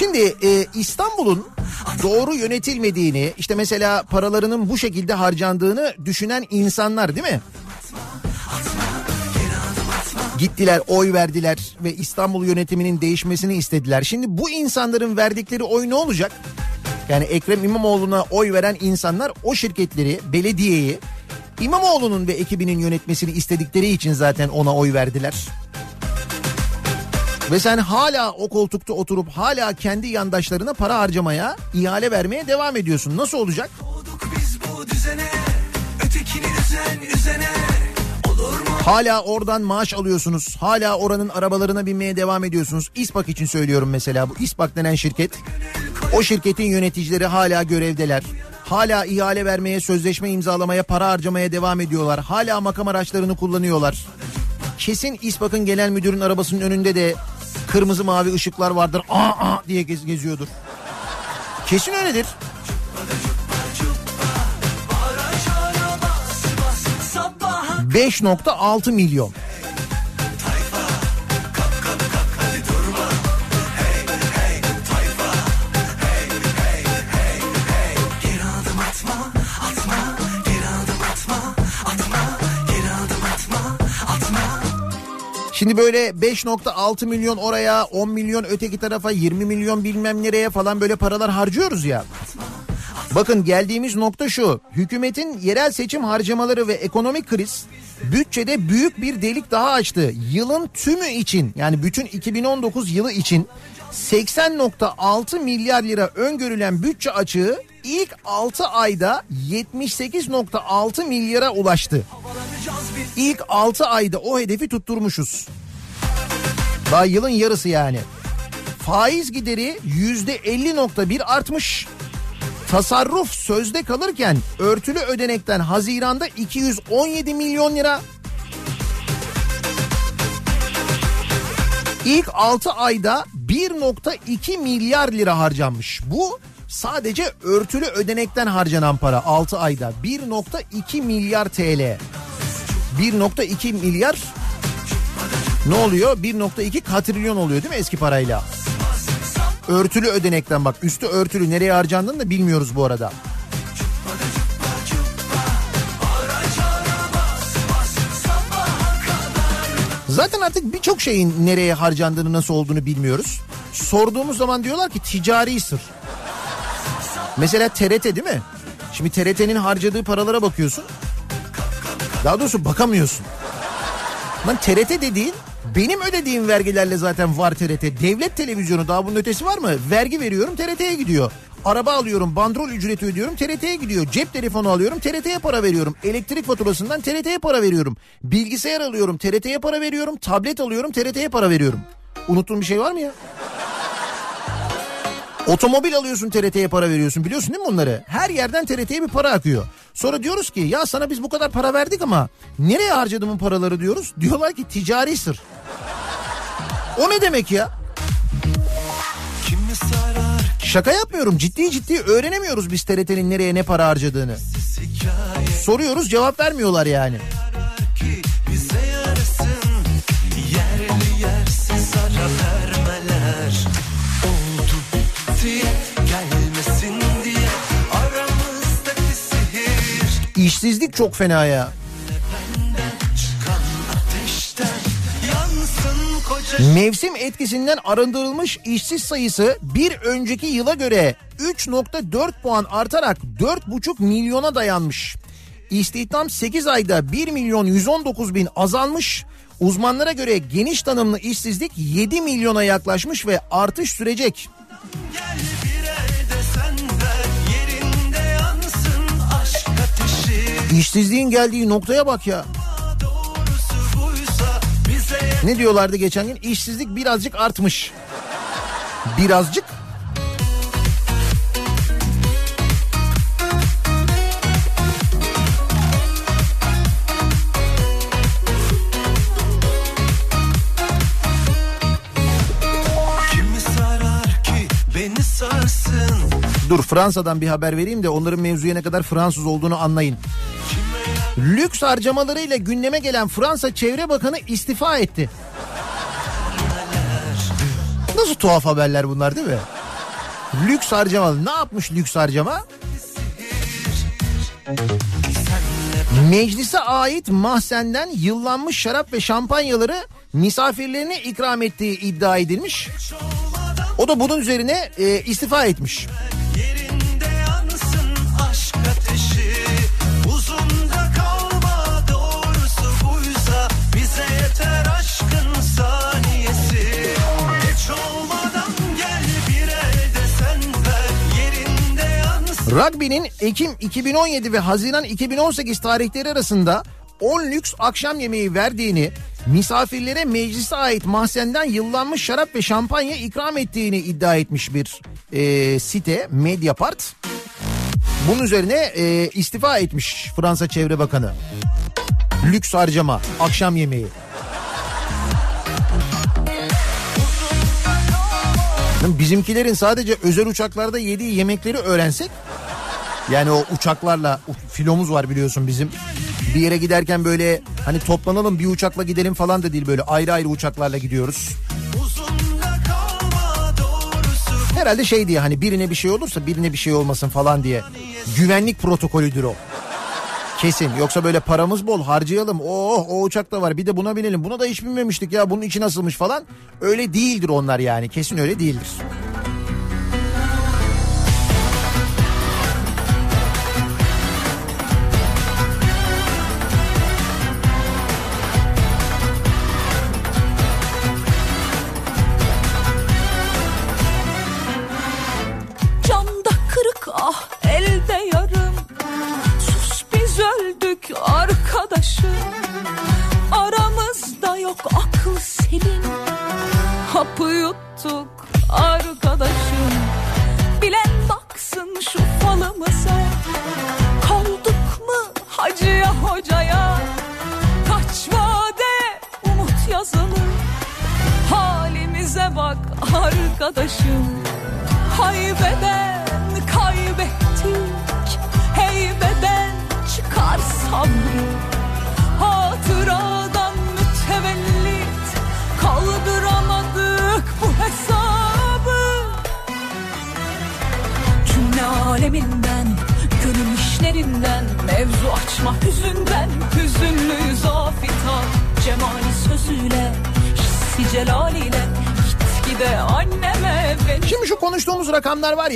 Speaker 2: Şimdi e, İstanbul'un doğru yönetilmediğini işte mesela paralarının bu şekilde harcandığını düşünen insanlar değil mi? Gittiler oy verdiler ve İstanbul yönetiminin değişmesini istediler. Şimdi bu insanların verdikleri oy ne olacak? Yani Ekrem İmamoğlu'na oy veren insanlar o şirketleri, belediyeyi İmamoğlu'nun ve ekibinin yönetmesini istedikleri için zaten ona oy verdiler. Ve sen hala o koltukta oturup hala kendi yandaşlarına para harcamaya, ihale vermeye devam ediyorsun. Nasıl olacak?
Speaker 8: Biz bu düzene üzen üzene?
Speaker 2: Hala oradan maaş alıyorsunuz. Hala oranın arabalarına binmeye devam ediyorsunuz. İSPAK için söylüyorum mesela bu İSPAK denen şirket. O şirketin yöneticileri hala görevdeler. Hala ihale vermeye, sözleşme imzalamaya, para harcamaya devam ediyorlar. Hala makam araçlarını kullanıyorlar. Kesin İSPAK'ın genel müdürün arabasının önünde de kırmızı mavi ışıklar vardır. Aa, aa diye gez, geziyordur. Kesin öyledir.
Speaker 8: Sabaha
Speaker 2: 5.6 milyon. Şimdi böyle 5.6 milyon oraya 10 milyon öteki tarafa 20 milyon bilmem nereye falan böyle paralar harcıyoruz ya. Bakın geldiğimiz nokta şu. Hükümetin yerel seçim harcamaları ve ekonomik kriz bütçede büyük bir delik daha açtı. Yılın tümü için yani bütün 2019 yılı için 80.6 milyar lira öngörülen bütçe açığı ilk 6 ayda 78.6 milyara ulaştı. İlk 6 ayda o hedefi tutturmuşuz. Daha yılın yarısı yani. Faiz gideri %50.1 artmış. Tasarruf sözde kalırken örtülü ödenekten Haziran'da 217 milyon lira. İlk 6 ayda 1.2 milyar lira harcanmış. Bu sadece örtülü ödenekten harcanan para 6 ayda 1.2 milyar TL. 1.2 milyar ne oluyor? 1.2 katrilyon oluyor değil mi eski parayla? Örtülü ödenekten bak üstü örtülü nereye harcandığını da bilmiyoruz bu arada. Zaten artık birçok şeyin nereye harcandığını nasıl olduğunu bilmiyoruz. Sorduğumuz zaman diyorlar ki ticari sır. Mesela TRT değil mi? Şimdi TRT'nin harcadığı paralara bakıyorsun. Daha doğrusu bakamıyorsun. Lan TRT dediğin benim ödediğim vergilerle zaten var TRT. Devlet televizyonu daha bunun ötesi var mı? Vergi veriyorum TRT'ye gidiyor. Araba alıyorum bandrol ücreti ödüyorum TRT'ye gidiyor. Cep telefonu alıyorum TRT'ye para veriyorum. Elektrik faturasından TRT'ye para veriyorum. Bilgisayar alıyorum TRT'ye para veriyorum. Tablet alıyorum TRT'ye para veriyorum. Unuttuğum bir şey var mı ya? Otomobil alıyorsun TRT'ye para veriyorsun biliyorsun değil mi bunları? Her yerden TRT'ye bir para akıyor. Sonra diyoruz ki ya sana biz bu kadar para verdik ama nereye harcadım bu paraları diyoruz. Diyorlar ki ticari sır. O ne demek ya? Şaka yapmıyorum ciddi ciddi öğrenemiyoruz biz TRT'nin nereye ne para harcadığını. Soruyoruz cevap vermiyorlar yani.
Speaker 10: Sihir
Speaker 2: İşsizlik çok fena ya. Mevsim etkisinden arındırılmış işsiz sayısı bir önceki yıla göre 3.4 puan artarak 4.5 milyona dayanmış. İstihdam 8 ayda 1 milyon 119 bin azalmış. Uzmanlara göre geniş tanımlı işsizlik 7 milyona yaklaşmış ve artış sürecek.
Speaker 10: Gel
Speaker 2: İşsizliğin geldiği noktaya bak ya. Ne diyorlardı geçen gün? İşsizlik birazcık artmış. Birazcık. Dur Fransa'dan bir haber vereyim de onların mevzuya ne kadar Fransız olduğunu anlayın. Lüks harcamalarıyla gündeme gelen Fransa Çevre Bakanı istifa etti. Nasıl tuhaf haberler bunlar değil mi? Lüks harcama. Ne yapmış lüks harcama? Meclise ait mahzenden yıllanmış şarap ve şampanyaları misafirlerine ikram ettiği iddia edilmiş. O da bunun üzerine e, istifa etmiş.
Speaker 10: Yerinde yansın aşk ateşi
Speaker 2: Rugby'nin Ekim 2017 ve Haziran 2018 tarihleri arasında 10 lüks akşam yemeği verdiğini, misafirlere meclise ait mahzenden yıllanmış şarap ve şampanya ikram ettiğini iddia etmiş bir e, site Mediapart. Bunun üzerine e, istifa etmiş Fransa Çevre Bakanı. Lüks harcama, akşam yemeği. Bizimkilerin sadece özel uçaklarda yediği yemekleri öğrensek yani o uçaklarla filomuz var biliyorsun bizim. Bir yere giderken böyle hani toplanalım bir uçakla gidelim falan da değil böyle ayrı ayrı uçaklarla gidiyoruz. Herhalde şey diye hani birine bir şey olursa birine bir şey olmasın falan diye. Güvenlik protokolüdür o. Kesin yoksa böyle paramız bol harcayalım. Oh o uçakta var bir de buna binelim. Buna da hiç binmemiştik ya bunun içi nasılmış falan. Öyle değildir onlar yani kesin öyle değildir.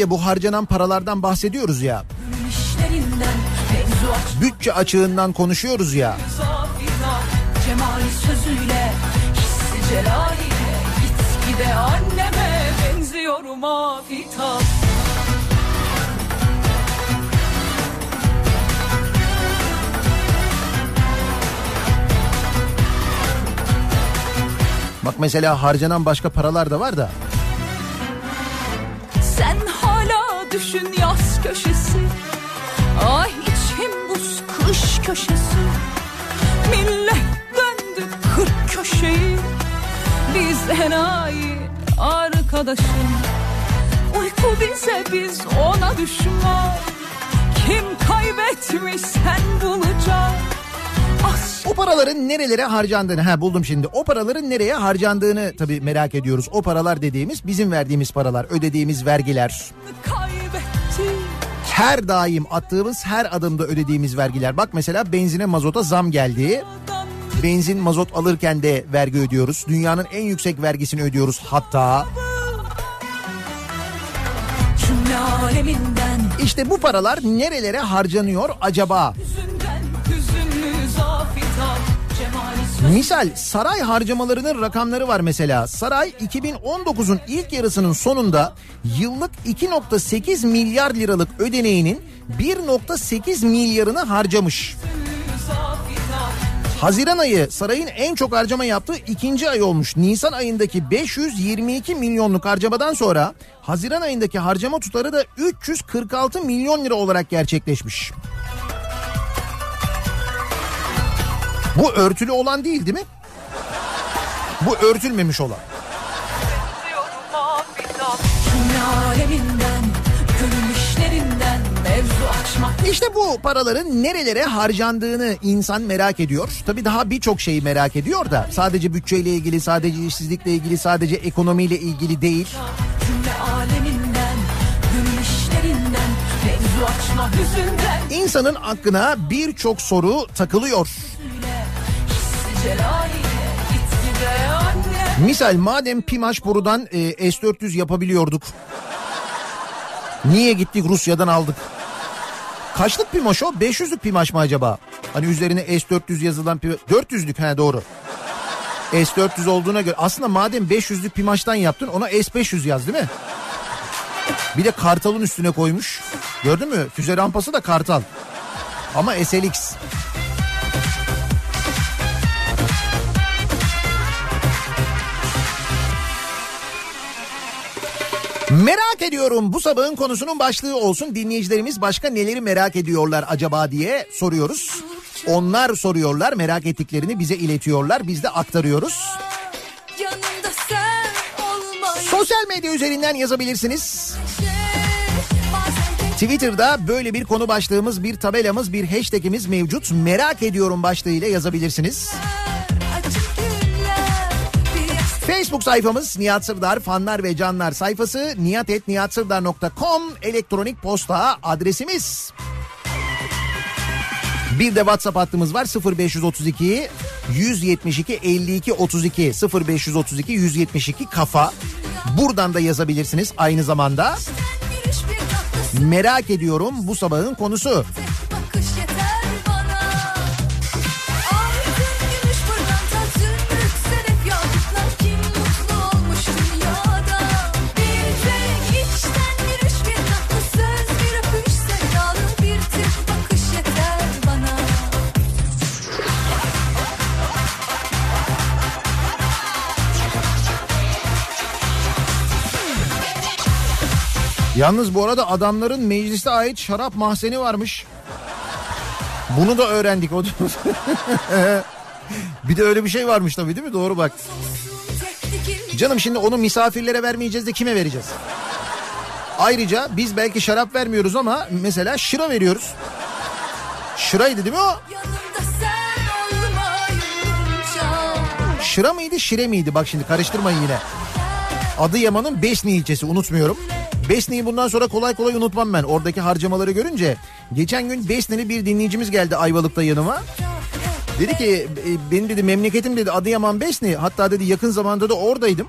Speaker 2: Ya bu harcanan paralardan bahsediyoruz ya. Bütçe açığından konuşuyoruz ya.
Speaker 3: Sözüyle anneme benziyorum afita
Speaker 2: Bak mesela harcanan başka paralar da var da.
Speaker 3: Düşün yaz köşesi Ay içim buz kış köşesi Millet döndü kırk köşeyi Biz enayi arkadaşım Uyku bize biz ona düşman Kim kaybetmiş sen bulacak
Speaker 2: O paraların nerelere harcandığını ha buldum şimdi. O paraların nereye harcandığını tabii merak ediyoruz. O paralar dediğimiz bizim verdiğimiz paralar, ödediğimiz vergiler.
Speaker 3: kaybetti
Speaker 2: Her daim attığımız her adımda ödediğimiz vergiler. Bak mesela benzine mazota zam geldi. Benzin mazot alırken de vergi ödüyoruz. Dünyanın en yüksek vergisini ödüyoruz hatta. İşte bu paralar nerelere harcanıyor acaba? Misal saray harcamalarının rakamları var mesela. Saray 2019'un ilk yarısının sonunda yıllık 2.8 milyar liralık ödeneğinin 1.8 milyarını harcamış. Haziran ayı sarayın en çok harcama yaptığı ikinci ay olmuş. Nisan ayındaki 522 milyonluk harcamadan sonra Haziran ayındaki harcama tutarı da 346 milyon lira olarak gerçekleşmiş. Bu örtülü olan değil değil mi? Bu örtülmemiş olan. İşte bu paraların nerelere harcandığını insan merak ediyor. Tabii daha birçok şeyi merak ediyor da sadece bütçeyle ilgili, sadece işsizlikle ilgili, sadece ekonomiyle ilgili değil. İnsanın aklına birçok soru takılıyor. Misal madem Pimaş borudan e, S-400 yapabiliyorduk. Niye gittik Rusya'dan aldık? Kaçlık Pimaş o? 500'lük Pimaş mı acaba? Hani üzerine S-400 yazılan Pimaş. 400'lük he doğru. S-400 olduğuna göre aslında madem 500'lük Pimaş'tan yaptın ona S-500 yaz değil mi? Bir de Kartal'ın üstüne koymuş. Gördün mü? Füze rampası da Kartal. Ama SLX. Merak ediyorum bu sabahın konusunun başlığı olsun. Dinleyicilerimiz başka neleri merak ediyorlar acaba diye soruyoruz. Onlar soruyorlar merak ettiklerini bize iletiyorlar biz de aktarıyoruz. Sosyal medya üzerinden yazabilirsiniz. Twitter'da böyle bir konu başlığımız, bir tabelamız, bir hashtagimiz mevcut. Merak ediyorum başlığıyla yazabilirsiniz.
Speaker 3: yas
Speaker 2: Facebook sayfamız Nihat Sırdar fanlar ve canlar sayfası nihatetnihatsırdar.com elektronik posta adresimiz. Bir de WhatsApp hattımız var 0532 172 52 32 0532 172 kafa. Buradan da yazabilirsiniz aynı zamanda. Merak ediyorum bu sabahın konusu.
Speaker 3: bakış yeter
Speaker 2: Yalnız bu arada adamların mecliste ait şarap mahzeni varmış. Bunu da öğrendik. O bir de öyle bir şey varmış tabii değil mi? Doğru bak. Canım şimdi onu misafirlere vermeyeceğiz de kime vereceğiz? Ayrıca biz belki şarap vermiyoruz ama mesela şıra veriyoruz. Şıraydı değil mi o? Şıra mıydı şire miydi? Bak şimdi karıştırmayın yine. Adıyaman'ın Besni ilçesi unutmuyorum. Besni'yi bundan sonra kolay kolay unutmam ben. Oradaki harcamaları görünce. Geçen gün Besni'li bir dinleyicimiz geldi Ayvalık'ta yanıma. Dedi ki e, benim dedi memleketim dedi Adıyaman Besni. Hatta dedi yakın zamanda da oradaydım.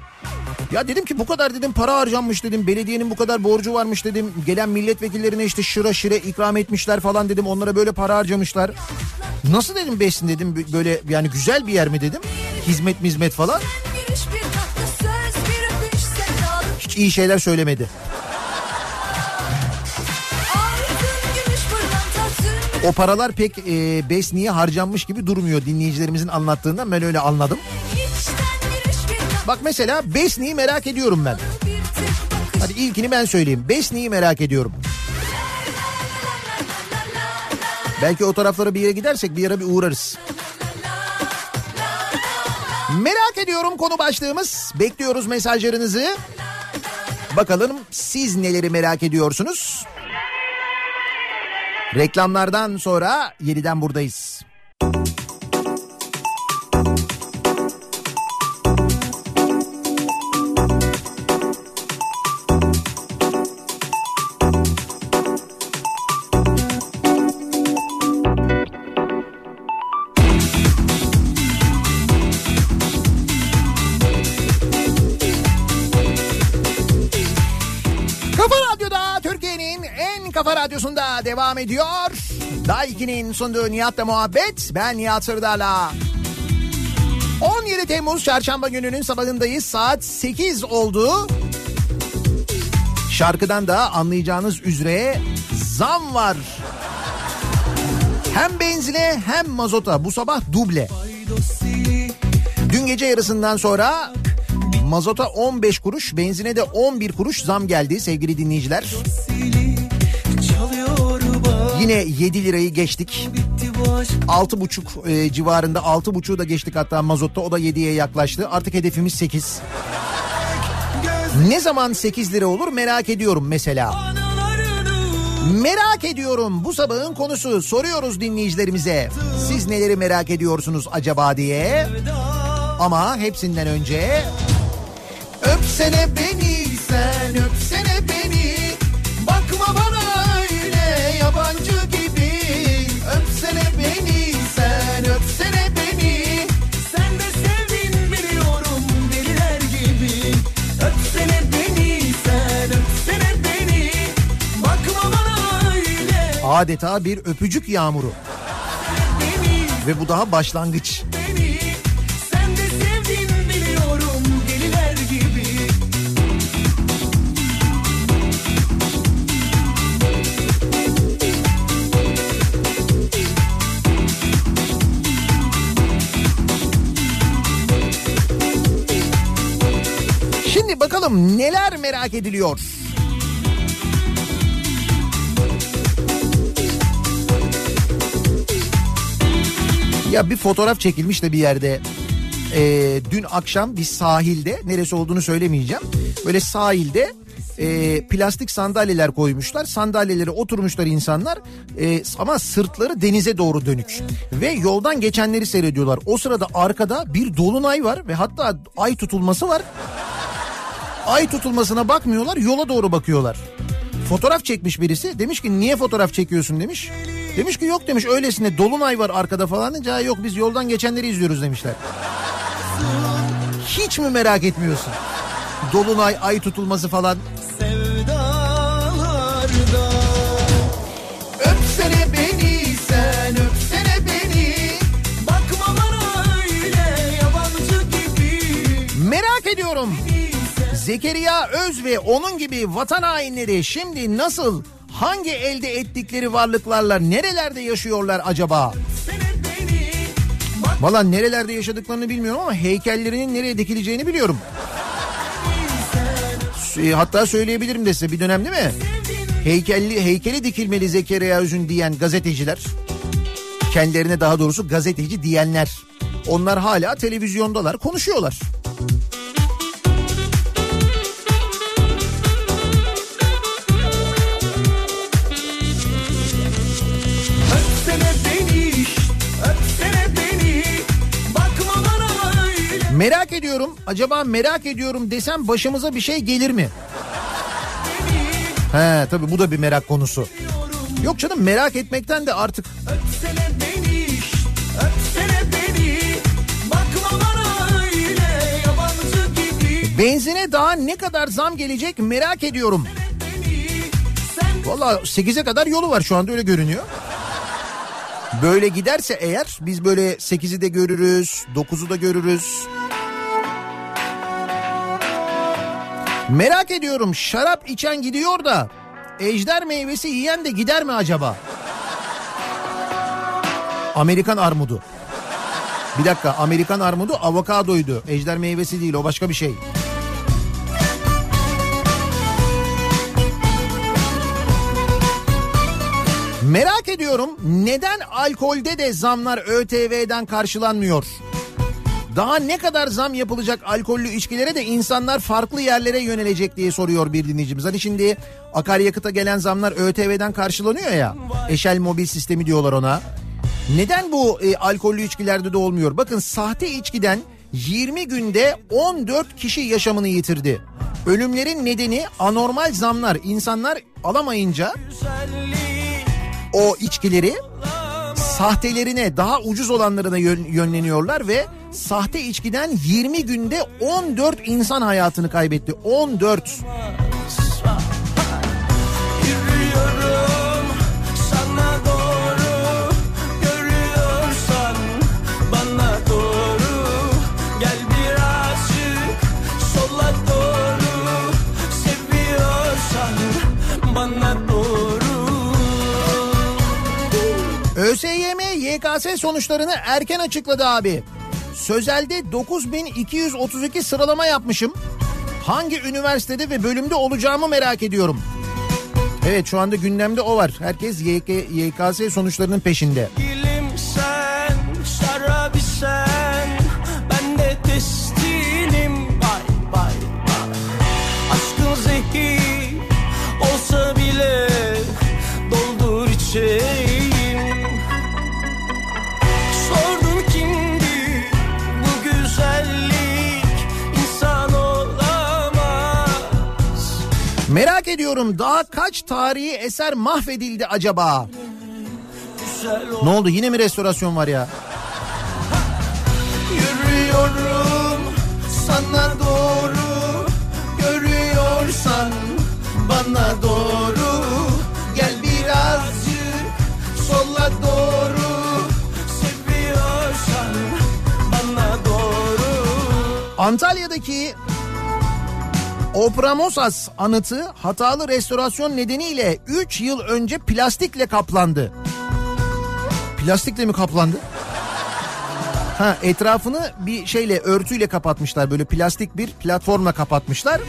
Speaker 2: Ya dedim ki bu kadar dedim para harcanmış dedim. Belediyenin bu kadar borcu varmış dedim. Gelen milletvekillerine işte şıra şire ikram etmişler falan dedim. Onlara böyle para harcamışlar. Nasıl dedim Besni dedim böyle yani güzel bir yer mi dedim. Hizmet mizmet falan. Hiç iyi şeyler söylemedi. O paralar pek e, Besni'ye harcanmış gibi durmuyor dinleyicilerimizin anlattığından ben öyle anladım. Bak mesela Besni'yi merak ediyorum ben. Hadi ilkini ben söyleyeyim. Besni'yi merak ediyorum. Belki o taraflara bir yere gidersek bir yere bir uğrarız. Merak ediyorum konu başlığımız. Bekliyoruz mesajlarınızı. Bakalım siz neleri merak ediyorsunuz? Reklamlardan sonra yeniden buradayız. Radyosunda devam ediyor. Daiki'nin sunduğu Nihat'la muhabbet. Ben Nihat Sırdar'la. 17 Temmuz çarşamba gününün sabahındayız. Saat 8 oldu. Şarkıdan da anlayacağınız üzere zam var. Hem benzine hem mazota bu sabah duble. Dün gece yarısından sonra mazota 15 kuruş, benzine de 11 kuruş zam geldi sevgili dinleyiciler. Yine 7 lirayı geçtik.
Speaker 11: bitti bu aşk
Speaker 2: 6,5 e, civarında 6,5'u da geçtik hatta mazotta o da 7'ye yaklaştı. Artık hedefimiz 8. Ne zaman 8 lira olur merak ediyorum mesela. Merak ediyorum bu sabahın konusu soruyoruz dinleyicilerimize. Siz neleri merak ediyorsunuz acaba diye. Ama hepsinden önce öpsene beni sen öpsene beni adeta bir öpücük yağmuru
Speaker 11: beni
Speaker 2: ve bu daha başlangıç.
Speaker 11: beni sevdin
Speaker 2: Şimdi bakalım neler merak ediliyor. Ya bir fotoğraf çekilmiş de bir yerde. Ee, dün akşam bir sahilde neresi olduğunu söylemeyeceğim. Böyle sahilde e, plastik sandalyeler koymuşlar. Sandalyelere oturmuşlar insanlar e, ama sırtları denize doğru dönük. Ve yoldan geçenleri seyrediyorlar. O sırada arkada bir dolunay var ve hatta ay tutulması var. Ay tutulmasına bakmıyorlar yola doğru bakıyorlar. Fotoğraf çekmiş birisi demiş ki niye fotoğraf çekiyorsun demiş. Demiş ki yok demiş öylesine dolunay var arkada falan deyince "Ha, yok biz yoldan geçenleri izliyoruz demişler. Hiç mi merak etmiyorsun? Dolunay, ay tutulması falan.
Speaker 11: Sevdalarda
Speaker 2: Öpsene beni sen öpsene beni.
Speaker 11: Bakma bana öyle yabancı gibi
Speaker 2: Merak ediyorum. Zekeriya Öz ve onun gibi vatan hainleri şimdi nasıl hangi elde ettikleri varlıklarla nerelerde yaşıyorlar acaba? Valla nerelerde yaşadıklarını bilmiyorum ama heykellerinin nereye dikileceğini biliyorum. Hatta söyleyebilirim de size bir dönem değil mi? Heykelli, heykeli dikilmeli Zekeriya Öz'ün diyen gazeteciler. Kendilerine daha doğrusu gazeteci diyenler. Onlar hala televizyondalar konuşuyorlar. Merak ediyorum. Acaba merak ediyorum desem başımıza bir şey gelir mi? He tabii bu da bir merak konusu. Yok canım merak etmekten de artık
Speaker 11: Öpsene beni Öpsene beni öyle
Speaker 2: benzine daha ne kadar zam gelecek merak ediyorum. Valla 8'e kadar yolu var şu anda öyle görünüyor. Böyle giderse eğer biz böyle 8'i de görürüz, 9'u da görürüz. Merak ediyorum şarap içen gidiyor da ejder meyvesi yiyen de gider mi acaba? Amerikan armudu. Bir dakika Amerikan armudu avokadoydu. Ejder meyvesi değil o başka bir şey. Merak ediyorum neden alkolde de zamlar ÖTV'den karşılanmıyor? Daha ne kadar zam yapılacak alkollü içkilere de insanlar farklı yerlere yönelecek diye soruyor bir dinleyicimiz. Hani şimdi akaryakıta gelen zamlar ÖTV'den karşılanıyor ya. Eşel mobil sistemi diyorlar ona. Neden bu e, alkollü içkilerde de olmuyor? Bakın sahte içkiden 20 günde 14 kişi yaşamını yitirdi. Ölümlerin nedeni anormal zamlar. İnsanlar alamayınca o içkileri sahtelerine daha ucuz olanlarına yön- yönleniyorlar ve sahte içkiden 20 günde 14 insan hayatını kaybetti. 14. ÖSYM YKS sonuçlarını erken açıkladı abi. Sözelde 9232 sıralama yapmışım. Hangi üniversitede ve bölümde olacağımı merak ediyorum. Evet şu anda gündemde o var. Herkes YK, YKS sonuçlarının peşinde.
Speaker 11: Dilim sen, şarabı
Speaker 2: Merak ediyorum daha kaç tarihi eser mahvedildi acaba? Ne oldu yine mi restorasyon var ya?
Speaker 11: Yürüyorum sana doğru Görüyorsan bana doğru Gel birazcık sola doğru Seviyorsan bana doğru
Speaker 2: Antalya'daki Opramosas anıtı hatalı restorasyon nedeniyle 3 yıl önce plastikle kaplandı. Plastikle mi kaplandı? Ha etrafını bir şeyle örtüyle kapatmışlar böyle plastik bir platformla kapatmışlar.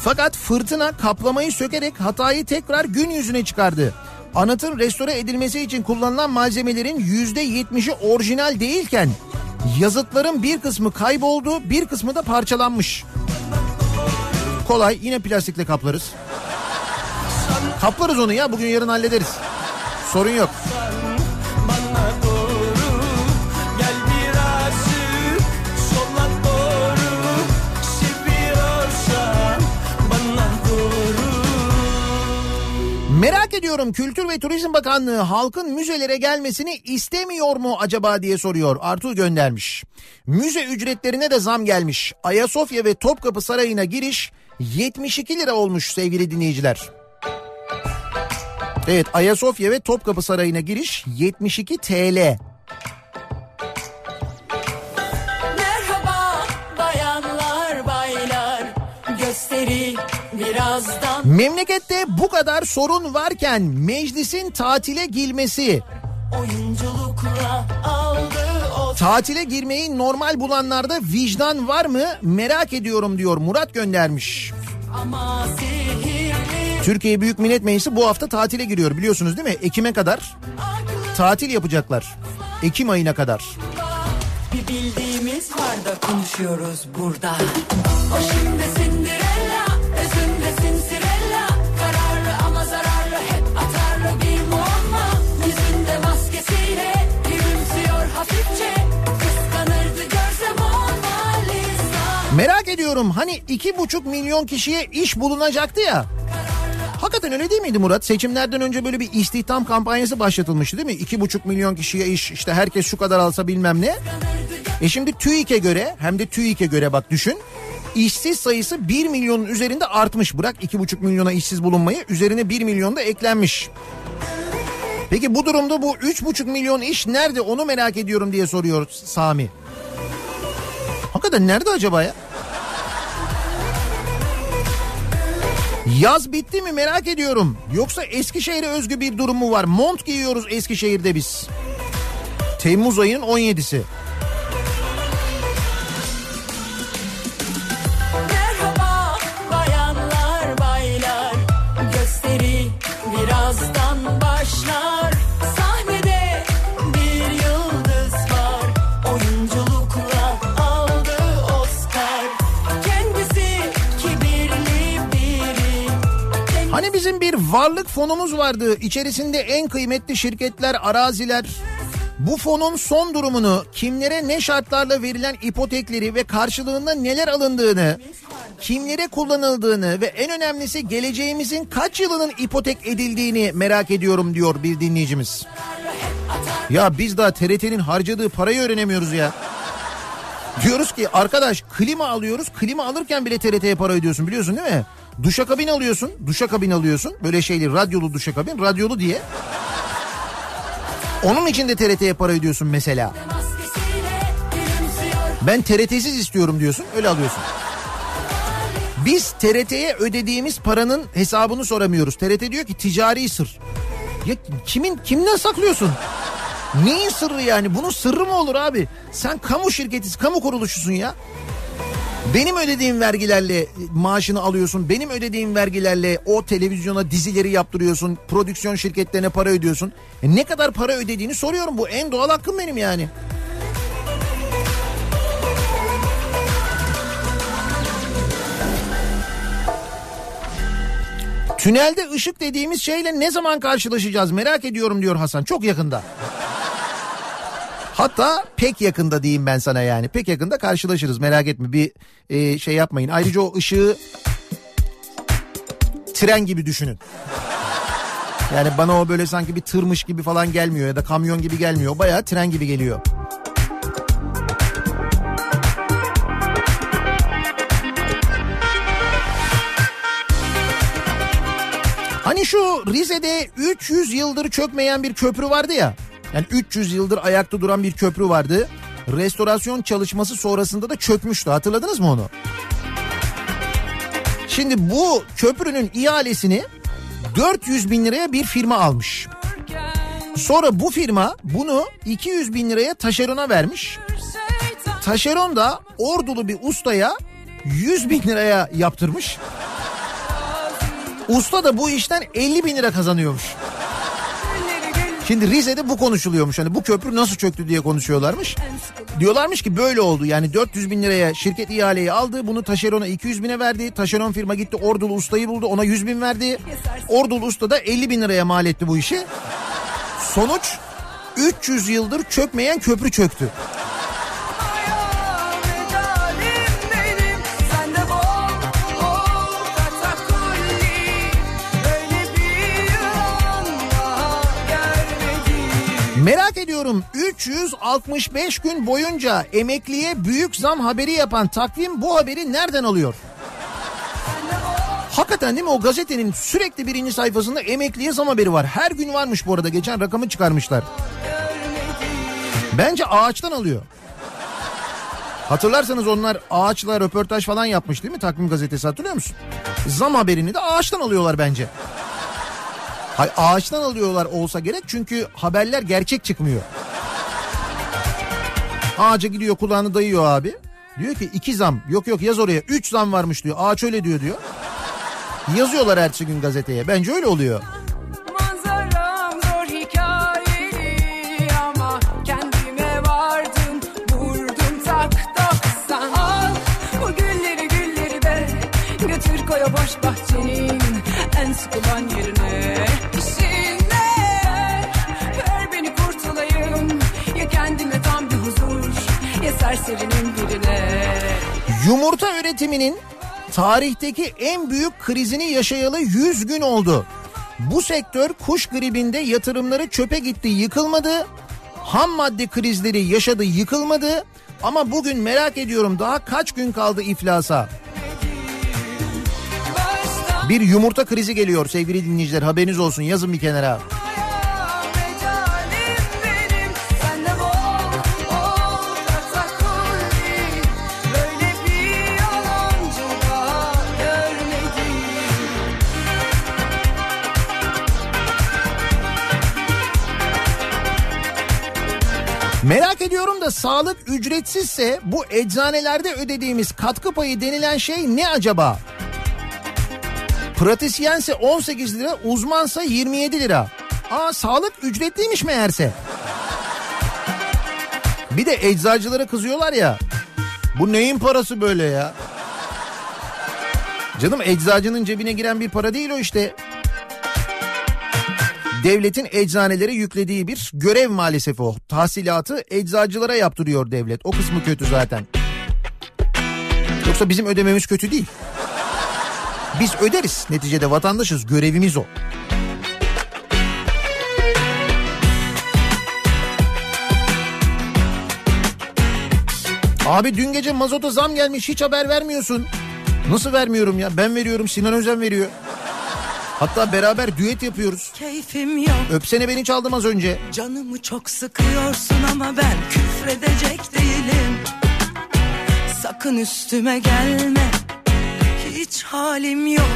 Speaker 2: Fakat fırtına kaplamayı sökerek hatayı tekrar gün yüzüne çıkardı. Anıtın restore edilmesi için kullanılan malzemelerin %70'i orijinal değilken yazıtların bir kısmı kayboldu bir kısmı da parçalanmış. Kolay yine plastikle kaplarız. Kaplarız onu ya bugün yarın hallederiz. Sorun yok. Merak ediyorum Kültür ve Turizm Bakanlığı halkın müzelere gelmesini istemiyor mu acaba diye soruyor. Artu göndermiş. Müze ücretlerine de zam gelmiş. Ayasofya ve Topkapı Sarayı'na giriş 72 lira olmuş sevgili dinleyiciler. Evet Ayasofya ve Topkapı Sarayı'na giriş 72 TL.
Speaker 3: Merhaba bayanlar baylar gösteri birazdan
Speaker 2: Memlekette bu kadar sorun varken meclisin tatile girmesi,
Speaker 3: oyunculukla aldı
Speaker 2: tatile girmeyi normal bulanlarda vicdan var mı merak ediyorum diyor Murat göndermiş. Türkiye Büyük Millet Meclisi bu hafta tatile giriyor biliyorsunuz değil mi? Ekim'e kadar tatil yapacaklar. Ekim ayına kadar.
Speaker 3: bir bildiğimiz var da konuşuyoruz burada. O şimdi Cinderella,
Speaker 2: Merak ediyorum hani iki buçuk milyon kişiye iş bulunacaktı ya. Hakikaten öyle değil miydi Murat? Seçimlerden önce böyle bir istihdam kampanyası başlatılmıştı değil mi? İki buçuk milyon kişiye iş işte herkes şu kadar alsa bilmem ne. E şimdi TÜİK'e göre hem de TÜİK'e göre bak düşün. İşsiz sayısı 1 milyonun üzerinde artmış. Bırak iki buçuk milyona işsiz bulunmayı üzerine 1 milyon da eklenmiş. Peki bu durumda bu üç buçuk milyon iş nerede onu merak ediyorum diye soruyor Sami. Hakikaten nerede acaba ya? Yaz bitti mi merak ediyorum. Yoksa Eskişehir'e özgü bir durum mu var? Mont giyiyoruz Eskişehir'de biz. Temmuz ayının 17'si.
Speaker 3: Merhaba baylar gösteri birazdan başlar
Speaker 2: bizim bir varlık fonumuz vardı. İçerisinde en kıymetli şirketler, araziler. Bu fonun son durumunu, kimlere ne şartlarla verilen ipotekleri ve karşılığında neler alındığını, kimlere kullanıldığını ve en önemlisi geleceğimizin kaç yılının ipotek edildiğini merak ediyorum diyor bir dinleyicimiz. Ya biz daha TRT'nin harcadığı parayı öğrenemiyoruz ya. Diyoruz ki arkadaş klima alıyoruz. Klima alırken bile TRT'ye para ödüyorsun biliyorsun değil mi? Duşakabin alıyorsun. Duşakabin alıyorsun. Böyle şeyli radyolu duşakabin. Radyolu diye. Onun için de TRT'ye para ödüyorsun mesela. Ben TRT'siz istiyorum diyorsun. Öyle alıyorsun. Biz TRT'ye ödediğimiz paranın hesabını soramıyoruz. TRT diyor ki ticari sır. Ya kimin kimden saklıyorsun? Neyin sırrı yani? Bunun sırrı mı olur abi? Sen kamu şirketisin, kamu kuruluşusun ya. Benim ödediğim vergilerle maaşını alıyorsun. Benim ödediğim vergilerle o televizyona dizileri yaptırıyorsun. Prodüksiyon şirketlerine para ödüyorsun. E ne kadar para ödediğini soruyorum. Bu en doğal hakkım benim yani. Tünelde ışık dediğimiz şeyle ne zaman karşılaşacağız merak ediyorum diyor Hasan. Çok yakında. Hatta pek yakında diyeyim ben sana yani. Pek yakında karşılaşırız merak etme bir e, şey yapmayın. Ayrıca o ışığı tren gibi düşünün. Yani bana o böyle sanki bir tırmış gibi falan gelmiyor ya da kamyon gibi gelmiyor. Bayağı tren gibi geliyor. Hani şu Rize'de 300 yıldır çökmeyen bir köprü vardı ya. Yani 300 yıldır ayakta duran bir köprü vardı. Restorasyon çalışması sonrasında da çökmüştü. Hatırladınız mı onu? Şimdi bu köprünün ihalesini 400 bin liraya bir firma almış. Sonra bu firma bunu 200 bin liraya taşerona vermiş. Taşeron da ordulu bir ustaya 100 bin liraya yaptırmış. Usta da bu işten 50 bin lira kazanıyormuş. Şimdi Rize'de bu konuşuluyormuş. Hani bu köprü nasıl çöktü diye konuşuyorlarmış. Diyorlarmış ki böyle oldu. Yani 400 bin liraya şirket ihaleyi aldı. Bunu taşerona 200 bine verdi. Taşeron firma gitti Ordulu Usta'yı buldu. Ona 100 bin verdi. Ordulu Usta da 50 bin liraya mal etti bu işi. Sonuç 300 yıldır çökmeyen köprü çöktü. Merak ediyorum 365 gün boyunca emekliye büyük zam haberi yapan takvim bu haberi nereden alıyor? Hakikaten değil mi o gazetenin sürekli birinci sayfasında emekliye zam haberi var. Her gün varmış bu arada geçen rakamı çıkarmışlar. Bence ağaçtan alıyor. Hatırlarsanız onlar ağaçla röportaj falan yapmış değil mi takvim gazetesi hatırlıyor musun? Zam haberini de ağaçtan alıyorlar bence. Hay ağaçtan alıyorlar olsa gerek çünkü haberler gerçek çıkmıyor. Ağaca gidiyor kulağını dayıyor abi. Diyor ki iki zam yok yok yaz oraya üç zam varmış diyor. Ağaç öyle diyor diyor. Yazıyorlar ertesi gün gazeteye. Bence öyle oluyor.
Speaker 12: Boş bahçenin en sıkılan yerine
Speaker 2: Yumurta üretiminin tarihteki en büyük krizini yaşayalı 100 gün oldu. Bu sektör kuş gribinde yatırımları çöpe gitti yıkılmadı. Ham madde krizleri yaşadı yıkılmadı. Ama bugün merak ediyorum daha kaç gün kaldı iflasa? Bir yumurta krizi geliyor sevgili dinleyiciler haberiniz olsun yazın bir kenara. Merak ediyorum da sağlık ücretsizse bu eczanelerde ödediğimiz katkı payı denilen şey ne acaba? Pratisyense 18 lira, uzmansa 27 lira. Aa sağlık ücretliymiş meğerse. Bir de eczacılara kızıyorlar ya. Bu neyin parası böyle ya? Canım eczacının cebine giren bir para değil o işte. Devletin eczanelere yüklediği bir görev maalesef o. Tahsilatı eczacılara yaptırıyor devlet. O kısmı kötü zaten. Yoksa bizim ödememiz kötü değil. Biz öderiz. Neticede vatandaşız. Görevimiz o. Abi dün gece mazota zam gelmiş hiç haber vermiyorsun. Nasıl vermiyorum ya? Ben veriyorum Sinan Özen veriyor. Hatta beraber düet yapıyoruz.
Speaker 5: Keyfim yok
Speaker 2: Öpsene beni çaldım az önce.
Speaker 5: Canımı çok sıkıyorsun ama ben küfredecek değilim Sakın üstüme gelme Hiç halim yok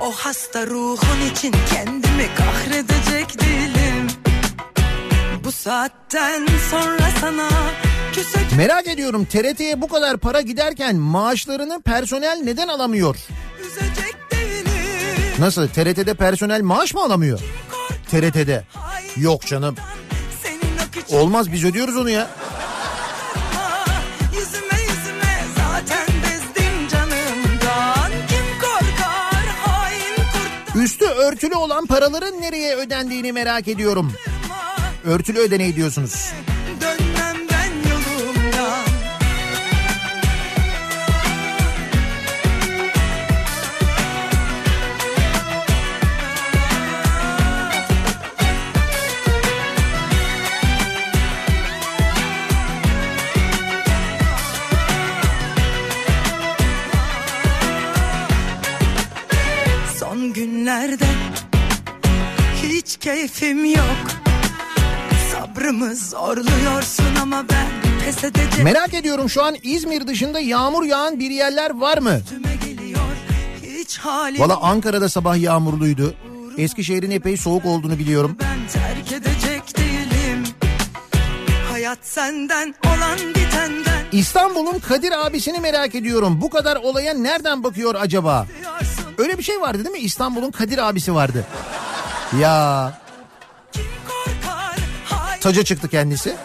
Speaker 5: O hasta ruhun için kendimi kahredecek değilim Bu saatten sonra sana küsecek
Speaker 2: Merak ediyorum TRT'ye bu kadar para giderken maaşlarını personel neden alamıyor?
Speaker 5: üzecek değilim
Speaker 2: Nasıl TRT'de personel maaş mı alamıyor? TRT'de. Yok canım. Olmaz biz ödüyoruz onu ya. Üstü örtülü olan paraların nereye ödendiğini merak ediyorum. Örtülü ödeneği diyorsunuz.
Speaker 5: Son günlerde hiç keyfim yok Sabrımı zorluyorsun ama ben pes edeceğim
Speaker 2: Merak ediyorum şu an İzmir dışında yağmur yağan bir yerler var mı?
Speaker 5: Geliyor
Speaker 2: Valla Ankara'da sabah yağmurluydu. Eskişehir'in epey soğuk olduğunu biliyorum.
Speaker 5: ben terk edecek değilim Hayat senden olan bitenden
Speaker 2: İstanbul'un Kadir abisini merak ediyorum. Bu kadar olaya nereden bakıyor acaba?
Speaker 5: diyorsun
Speaker 2: Öyle bir şey vardı değil mi? İstanbul'un Kadir abisi vardı. Ya taca çıktı kendisi.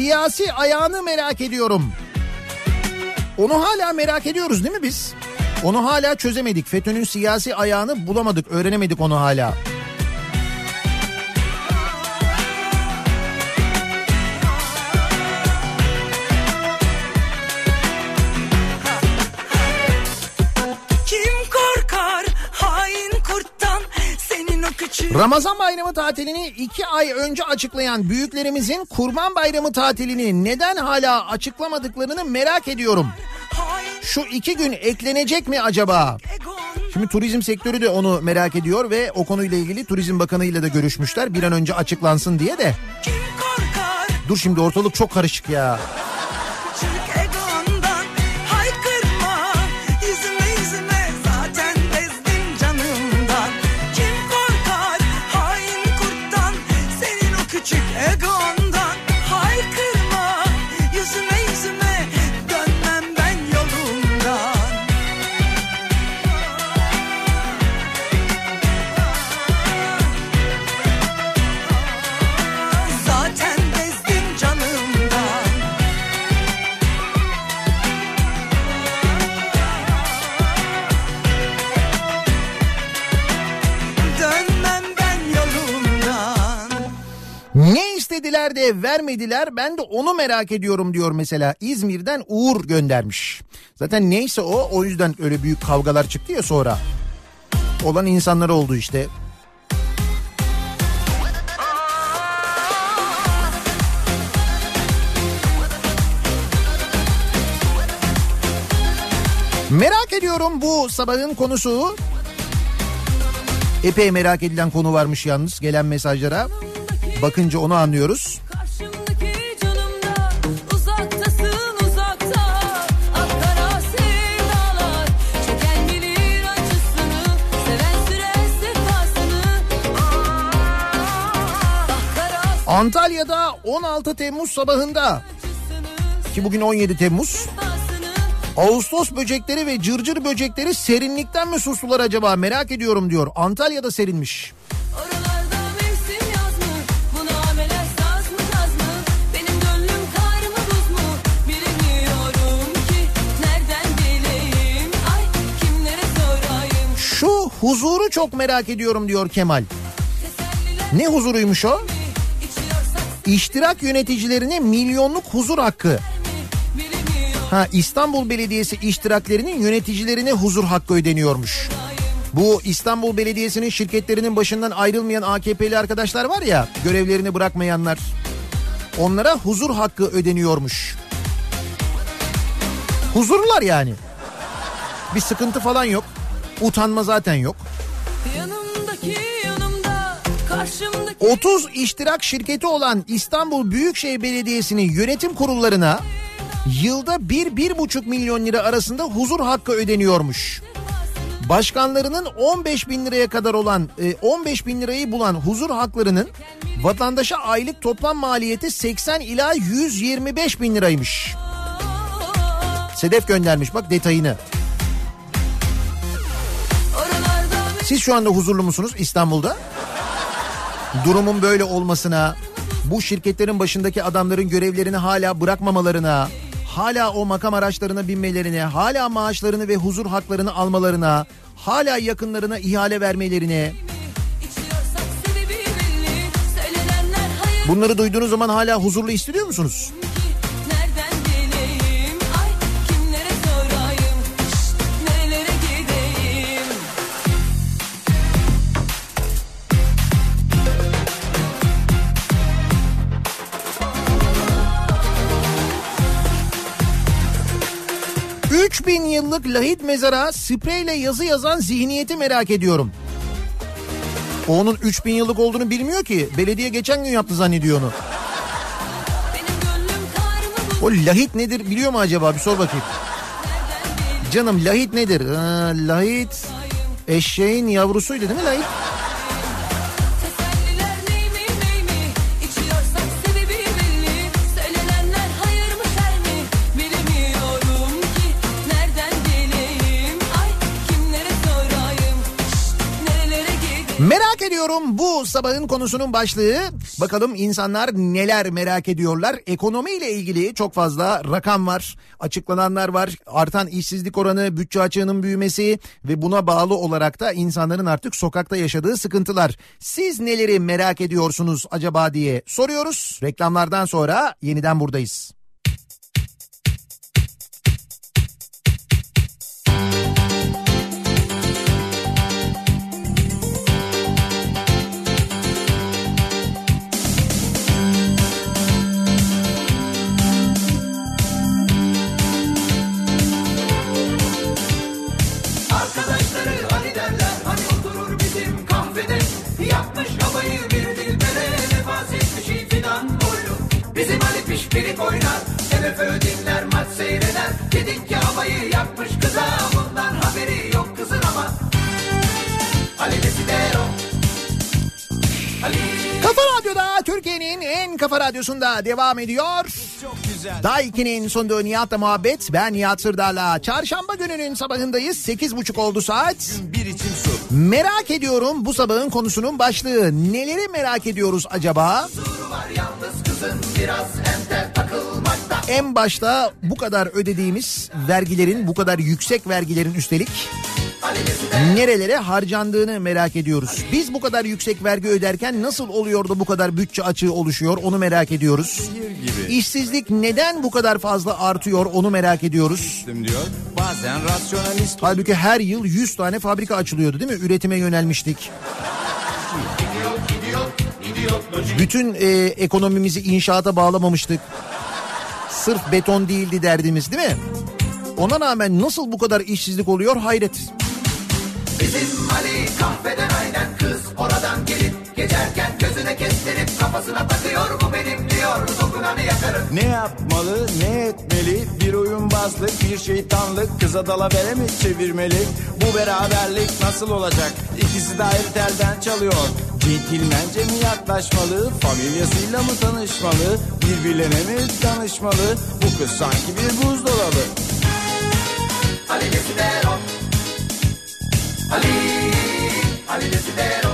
Speaker 2: siyasi ayağını merak ediyorum. Onu hala merak ediyoruz değil mi biz? Onu hala çözemedik. FETÖ'nün siyasi ayağını bulamadık, öğrenemedik onu hala. Ramazan bayramı tatilini iki ay önce açıklayan büyüklerimizin Kurban Bayramı tatilini neden hala açıklamadıklarını merak ediyorum. Şu iki gün eklenecek mi acaba? Şimdi turizm sektörü de onu merak ediyor ve o konuyla ilgili Turizm Bakanı ile de görüşmüşler. Bir an önce açıklansın diye de. Dur şimdi ortalık çok karışık ya. Ne istediler de vermediler ben de onu merak ediyorum diyor mesela. İzmir'den Uğur göndermiş. Zaten neyse o o yüzden öyle büyük kavgalar çıktı ya sonra. Olan insanlar oldu işte. Merak ediyorum bu sabahın konusu. Epey merak edilen konu varmış yalnız gelen mesajlara. Bakınca onu anlıyoruz.
Speaker 3: Canımda uzaktasın uzakta. Sevdalar acısını
Speaker 2: Antalya'da 16 Temmuz sabahında. ki bugün 17 Temmuz. Ağustos böcekleri ve cırcır böcekleri serinlikten mi sustular acaba? Merak ediyorum diyor. Antalya'da serinmiş. Huzuru çok merak ediyorum diyor Kemal. Ne huzuruymuş o? İştirak yöneticilerine milyonluk huzur hakkı. Ha İstanbul Belediyesi iştiraklerinin yöneticilerine huzur hakkı ödeniyormuş. Bu İstanbul Belediyesi'nin şirketlerinin başından ayrılmayan AKP'li arkadaşlar var ya görevlerini bırakmayanlar. Onlara huzur hakkı ödeniyormuş. Huzurlular yani. Bir sıkıntı falan yok. Utanma zaten yok.
Speaker 3: Yanımdaki yanımda karşımdaki
Speaker 2: 30 iştirak şirketi olan İstanbul Büyükşehir Belediyesi'nin yönetim kurullarına yılda 1-1,5 milyon lira arasında huzur hakkı ödeniyormuş. Başkanlarının 15 bin liraya kadar olan e, 15 bin lirayı bulan huzur haklarının vatandaşa aylık toplam maliyeti 80 ila 125 bin liraymış. Sedef göndermiş bak detayını. Siz şu anda huzurlu musunuz İstanbul'da? Durumun böyle olmasına, bu şirketlerin başındaki adamların görevlerini hala bırakmamalarına, hala o makam araçlarına binmelerine, hala maaşlarını ve huzur haklarını almalarına, hala yakınlarına ihale vermelerine, bunları duyduğunuz zaman hala huzurlu hissediyor musunuz? 3000 yıllık lahit mezara spreyle yazı yazan zihniyeti merak ediyorum. O onun 3000 yıllık olduğunu bilmiyor ki. Belediye geçen gün yaptı zannediyor onu. O lahit nedir biliyor mu acaba bir sor bakayım. Canım lahit nedir? Ha, lahit eşeğin yavrusuydu değil mi lahit? Merak ediyorum bu sabahın konusunun başlığı. Bakalım insanlar neler merak ediyorlar. Ekonomiyle ilgili çok fazla rakam var. Açıklananlar var. Artan işsizlik oranı, bütçe açığının büyümesi ve buna bağlı olarak da insanların artık sokakta yaşadığı sıkıntılar. Siz neleri merak ediyorsunuz acaba diye soruyoruz. Reklamlardan sonra yeniden buradayız.
Speaker 11: Pişpirik oynar MFÖ dinler maç seyreder. Dedik ki havayı yapmış kıza bundan haberi yok kızın ama. Ali Desidero Ali.
Speaker 2: Kafa Radyo'da Türkiye'nin en kafa radyosunda devam ediyor.
Speaker 13: Güzel.
Speaker 2: Daiki'nin sunduğu Nihat'la muhabbet. Ben Nihat Sırdar'la. Çarşamba gününün sabahındayız. 8.30 oldu saat.
Speaker 13: Bir içim su.
Speaker 2: Merak ediyorum bu sabahın konusunun başlığı. Neleri merak ediyoruz acaba? En başta bu kadar ödediğimiz vergilerin, bu kadar yüksek vergilerin üstelik nerelere harcandığını merak ediyoruz. Biz bu kadar yüksek vergi öderken nasıl oluyor da bu kadar bütçe açığı oluşuyor onu merak ediyoruz.
Speaker 13: gibi.
Speaker 2: İşsizlik neden bu kadar fazla artıyor onu merak ediyoruz.
Speaker 13: diyor. Bazen rasyonalist
Speaker 2: Halbuki her yıl 100 tane fabrika açılıyordu değil mi? Üretime yönelmiştik. Bütün e, ekonomimizi inşaata bağlamamıştık. Sırf beton değildi derdimiz değil mi? Ona rağmen nasıl bu kadar işsizlik oluyor hayret.
Speaker 11: Bizim Ali kahveden aynen kız. Oradan gelip geçerken gözüne kestirip kafasına takıyor. Bu benim diyor dokunanı yakarım.
Speaker 14: Ne yapmalı ne etmeli? Bir oyunbazlık bir şeytanlık. Kıza dalavere mi çevirmeli? Bu beraberlik nasıl olacak? İkisi de ayrı telden çalıyor. Centilmence mi yaklaşmalı? Familyasıyla mı tanışmalı? Birbirlerine mi danışmalı? Bu kız sanki bir buzdolabı.
Speaker 11: Ali Desidero Ali Ali Desidero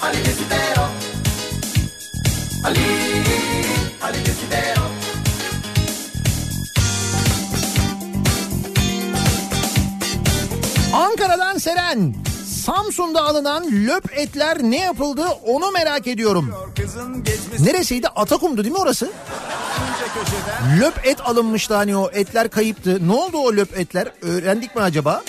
Speaker 11: Ali Desidero Ali Ali Desidero
Speaker 2: Ankara'dan Seren. Samsun'da alınan löp etler ne yapıldı onu merak ediyorum. Neresiydi? Atakum'du değil mi orası? Löp et alınmıştı hani o etler kayıptı. Ne oldu o löp etler? Öğrendik mi acaba?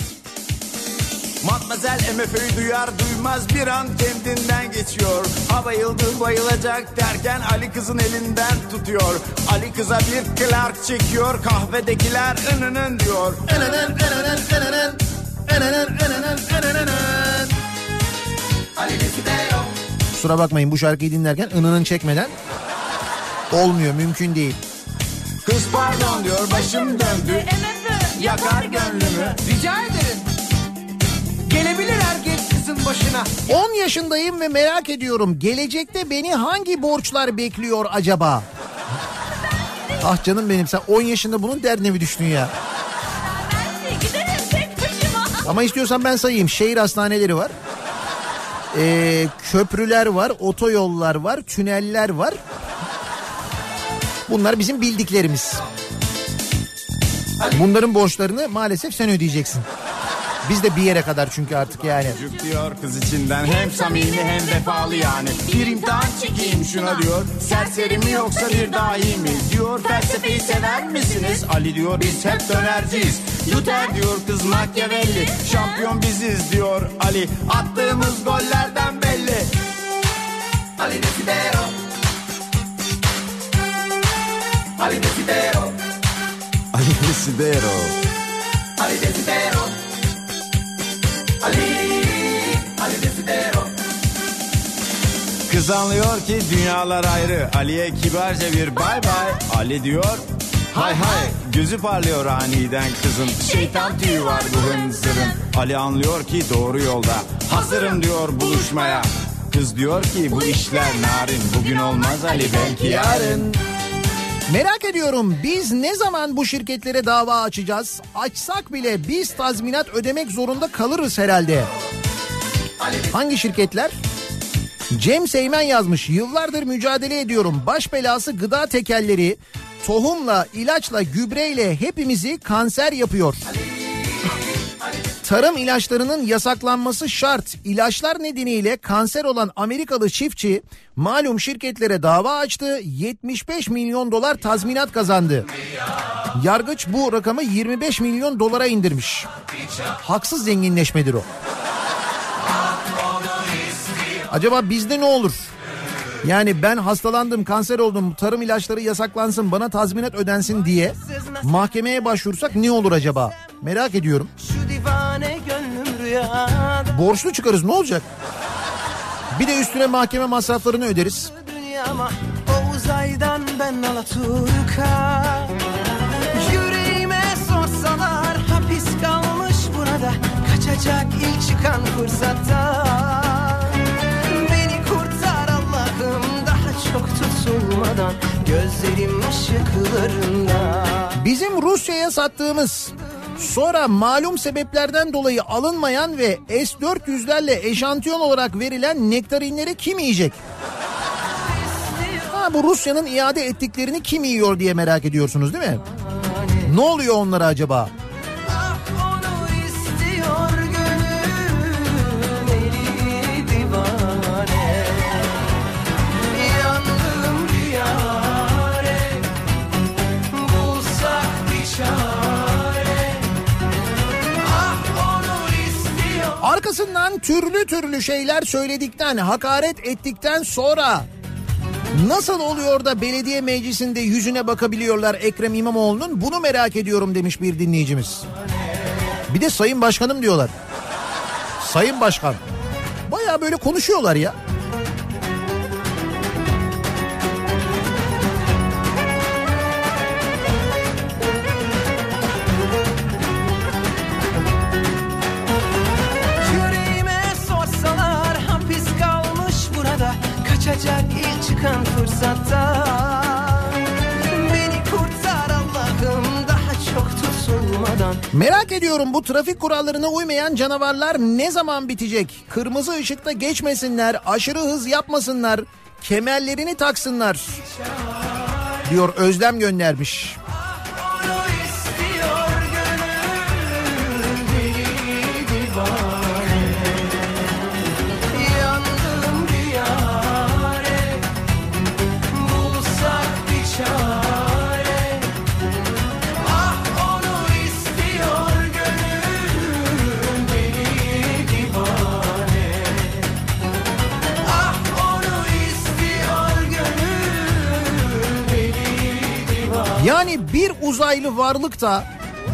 Speaker 14: Matmazel MFÖ'yü duyar duymaz bir an kendinden geçiyor. Ha bayıldı bayılacak derken Ali kızın elinden tutuyor. Ali kıza bir Clark çekiyor kahvedekiler ınının diyor.
Speaker 2: Enenen, enenen, enenen. Enenen, enenen, enenen. Kusura bakmayın bu şarkıyı dinlerken ınının çekmeden olmuyor mümkün değil.
Speaker 14: Kız pardon diyor başım döndü. Yakar gönlümü.
Speaker 5: Rica ederim. Gelebilir herkes kızın başına.
Speaker 2: 10 yaşındayım ve merak ediyorum gelecekte beni hangi borçlar bekliyor acaba? Ah canım benim sen 10 yaşında bunun derdine mi düştün ya?
Speaker 7: Giderim tek başıma.
Speaker 2: Ama istiyorsan ben sayayım. Şehir hastaneleri var. Ee, köprüler var, otoyollar var, tüneller var. Bunlar bizim bildiklerimiz. Bunların borçlarını maalesef sen ödeyeceksin. Biz de bir yere kadar çünkü artık yani.
Speaker 14: Çocuk diyor kız içinden hem samimi hem vefalı yani. Bir imtihan çekeyim şuna diyor. Serseri mi yoksa bir dahi mi? Diyor felsefeyi sever misiniz? Ali diyor biz hep dönerciyiz. Luther diyor kız Machiavelli. Şampiyon biziz diyor Ali. Attığımız gollerden belli.
Speaker 11: Ali Desidero Ali Desidero
Speaker 14: Ali Desidero.
Speaker 11: Ali Desidero Ali Ali Desidero
Speaker 14: Kız anlıyor ki dünyalar ayrı. Ali'ye kibarca bir bay bay. Ali diyor hay hay. Gözü parlıyor aniden kızın. Şeytan tüyü var bu hınzırın. Ali anlıyor ki doğru yolda. Hazırım diyor buluşmaya. Kız diyor ki bu işler narin. Bugün olmaz Ali belki yarın.
Speaker 2: Merak ediyorum biz ne zaman bu şirketlere dava açacağız? Açsak bile biz tazminat ödemek zorunda kalırız herhalde. Hangi şirketler? Cem Seymen yazmış. Yıllardır mücadele ediyorum. Baş belası gıda tekelleri tohumla, ilaçla, gübreyle hepimizi kanser yapıyor. Tarım ilaçlarının yasaklanması şart. İlaçlar nedeniyle kanser olan Amerikalı çiftçi malum şirketlere dava açtı. 75 milyon dolar tazminat kazandı. Yargıç bu rakamı 25 milyon dolara indirmiş. Haksız zenginleşmedir o. Acaba bizde ne olur? Yani ben hastalandım, kanser oldum, tarım ilaçları yasaklansın, bana tazminat ödensin diye mahkemeye başvursak ne olur acaba? Merak ediyorum. Borçlu çıkarız ne olacak? Bir de üstüne mahkeme masraflarını öderiz.
Speaker 5: Dünyama o uzaydan ben Alaturka. Yüreğime sorsalar hapis kalmış burada. Kaçacak ilk çıkan fırsatta. Gözlerim ışıklarında.
Speaker 2: Bizim Rusya'ya sattığımız sonra malum sebeplerden dolayı alınmayan ve S-400'lerle eşantiyon olarak verilen nektarinleri kim yiyecek? Ha, bu Rusya'nın iade ettiklerini kim yiyor diye merak ediyorsunuz değil mi? Ne oluyor onlara acaba? Arkasından türlü türlü şeyler söyledikten, hakaret ettikten sonra nasıl oluyor da belediye meclisinde yüzüne bakabiliyorlar Ekrem İmamoğlu'nun? Bunu merak ediyorum demiş bir dinleyicimiz. Bir de Sayın Başkanım diyorlar. Sayın Başkan. Baya böyle konuşuyorlar ya. Merak ediyorum bu trafik kurallarına uymayan canavarlar ne zaman bitecek? Kırmızı ışıkta geçmesinler, aşırı hız yapmasınlar, kemerlerini taksınlar. Diyor Özlem göndermiş. Yani bir uzaylı varlık da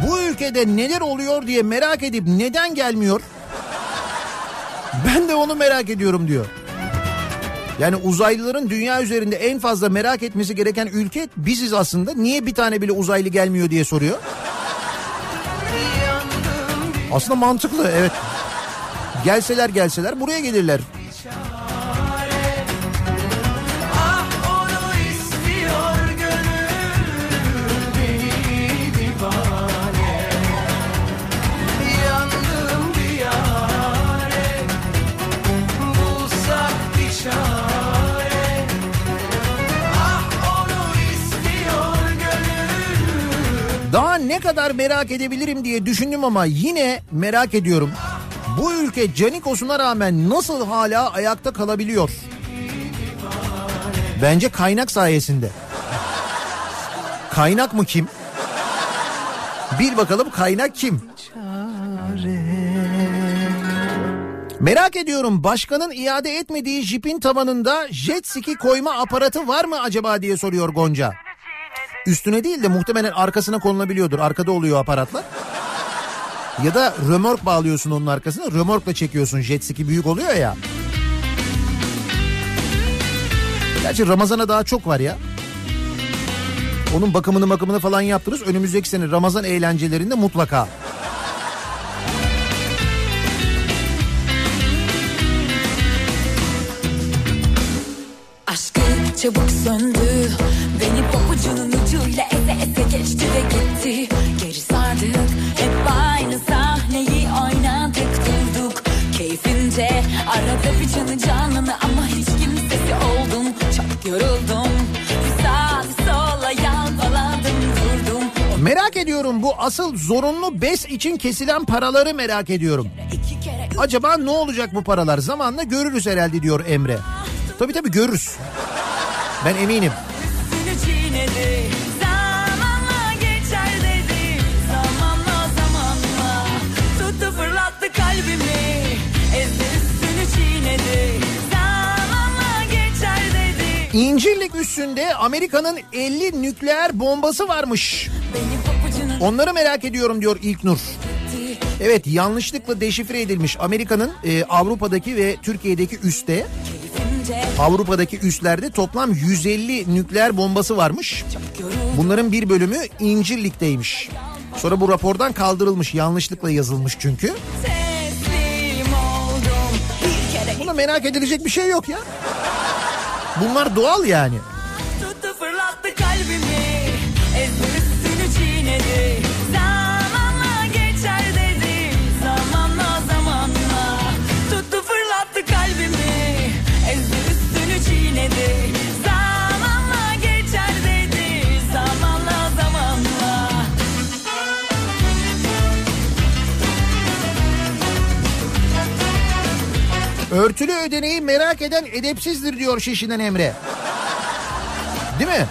Speaker 2: bu ülkede neler oluyor diye merak edip neden gelmiyor? Ben de onu merak ediyorum diyor. Yani uzaylıların dünya üzerinde en fazla merak etmesi gereken ülke biziz aslında. Niye bir tane bile uzaylı gelmiyor diye soruyor. Aslında mantıklı evet. Gelseler gelseler buraya gelirler. Daha ne kadar merak edebilirim diye düşündüm ama yine merak ediyorum. Bu ülke Canikos'una rağmen nasıl hala ayakta kalabiliyor? Bence kaynak sayesinde. Kaynak mı kim? Bir bakalım kaynak kim? Merak ediyorum başkanın iade etmediği jipin tavanında jet ski koyma aparatı var mı acaba diye soruyor Gonca. Üstüne değil de muhtemelen arkasına konulabiliyordur. Arkada oluyor aparatlar. Ya da römork bağlıyorsun onun arkasına. Römorkla çekiyorsun. Jet ski büyük oluyor ya. Gerçi Ramazan'a daha çok var ya. Onun bakımını bakımını falan yaptırırız. Önümüzdeki sene Ramazan eğlencelerinde mutlaka.
Speaker 3: Çabuk söndü Beni pabucunun ucuyla eze eze geçti ve gitti Geri sardık hep aynı sahneyi oynadık durduk Keyfince arada bir canı canını ama hiç kimsesi oldum Çok yoruldum bir sağa bir sola yalpaladım durdum
Speaker 2: Merak ediyorum bu asıl zorunlu bes için kesilen paraları merak ediyorum. Acaba ne olacak bu paralar? Zamanla görürüz herhalde diyor Emre. Tabii tabii görürüz. Ben eminim. İncirlik üstünde Amerika'nın 50 nükleer bombası varmış. Onları merak ediyorum diyor İlknur. Evet yanlışlıkla deşifre edilmiş Amerika'nın e, Avrupa'daki ve Türkiye'deki üste Avrupa'daki üslerde toplam 150 nükleer bombası varmış. Bunların bir bölümü İncirlik'teymiş. Sonra bu rapordan kaldırılmış yanlışlıkla yazılmış çünkü. Buna merak edilecek bir şey yok ya. Bunlar doğal yani.
Speaker 3: tuttu fırlattı
Speaker 2: Örtülü ödeneği merak eden edepsizdir diyor Şişi'den Emre. Değil mi?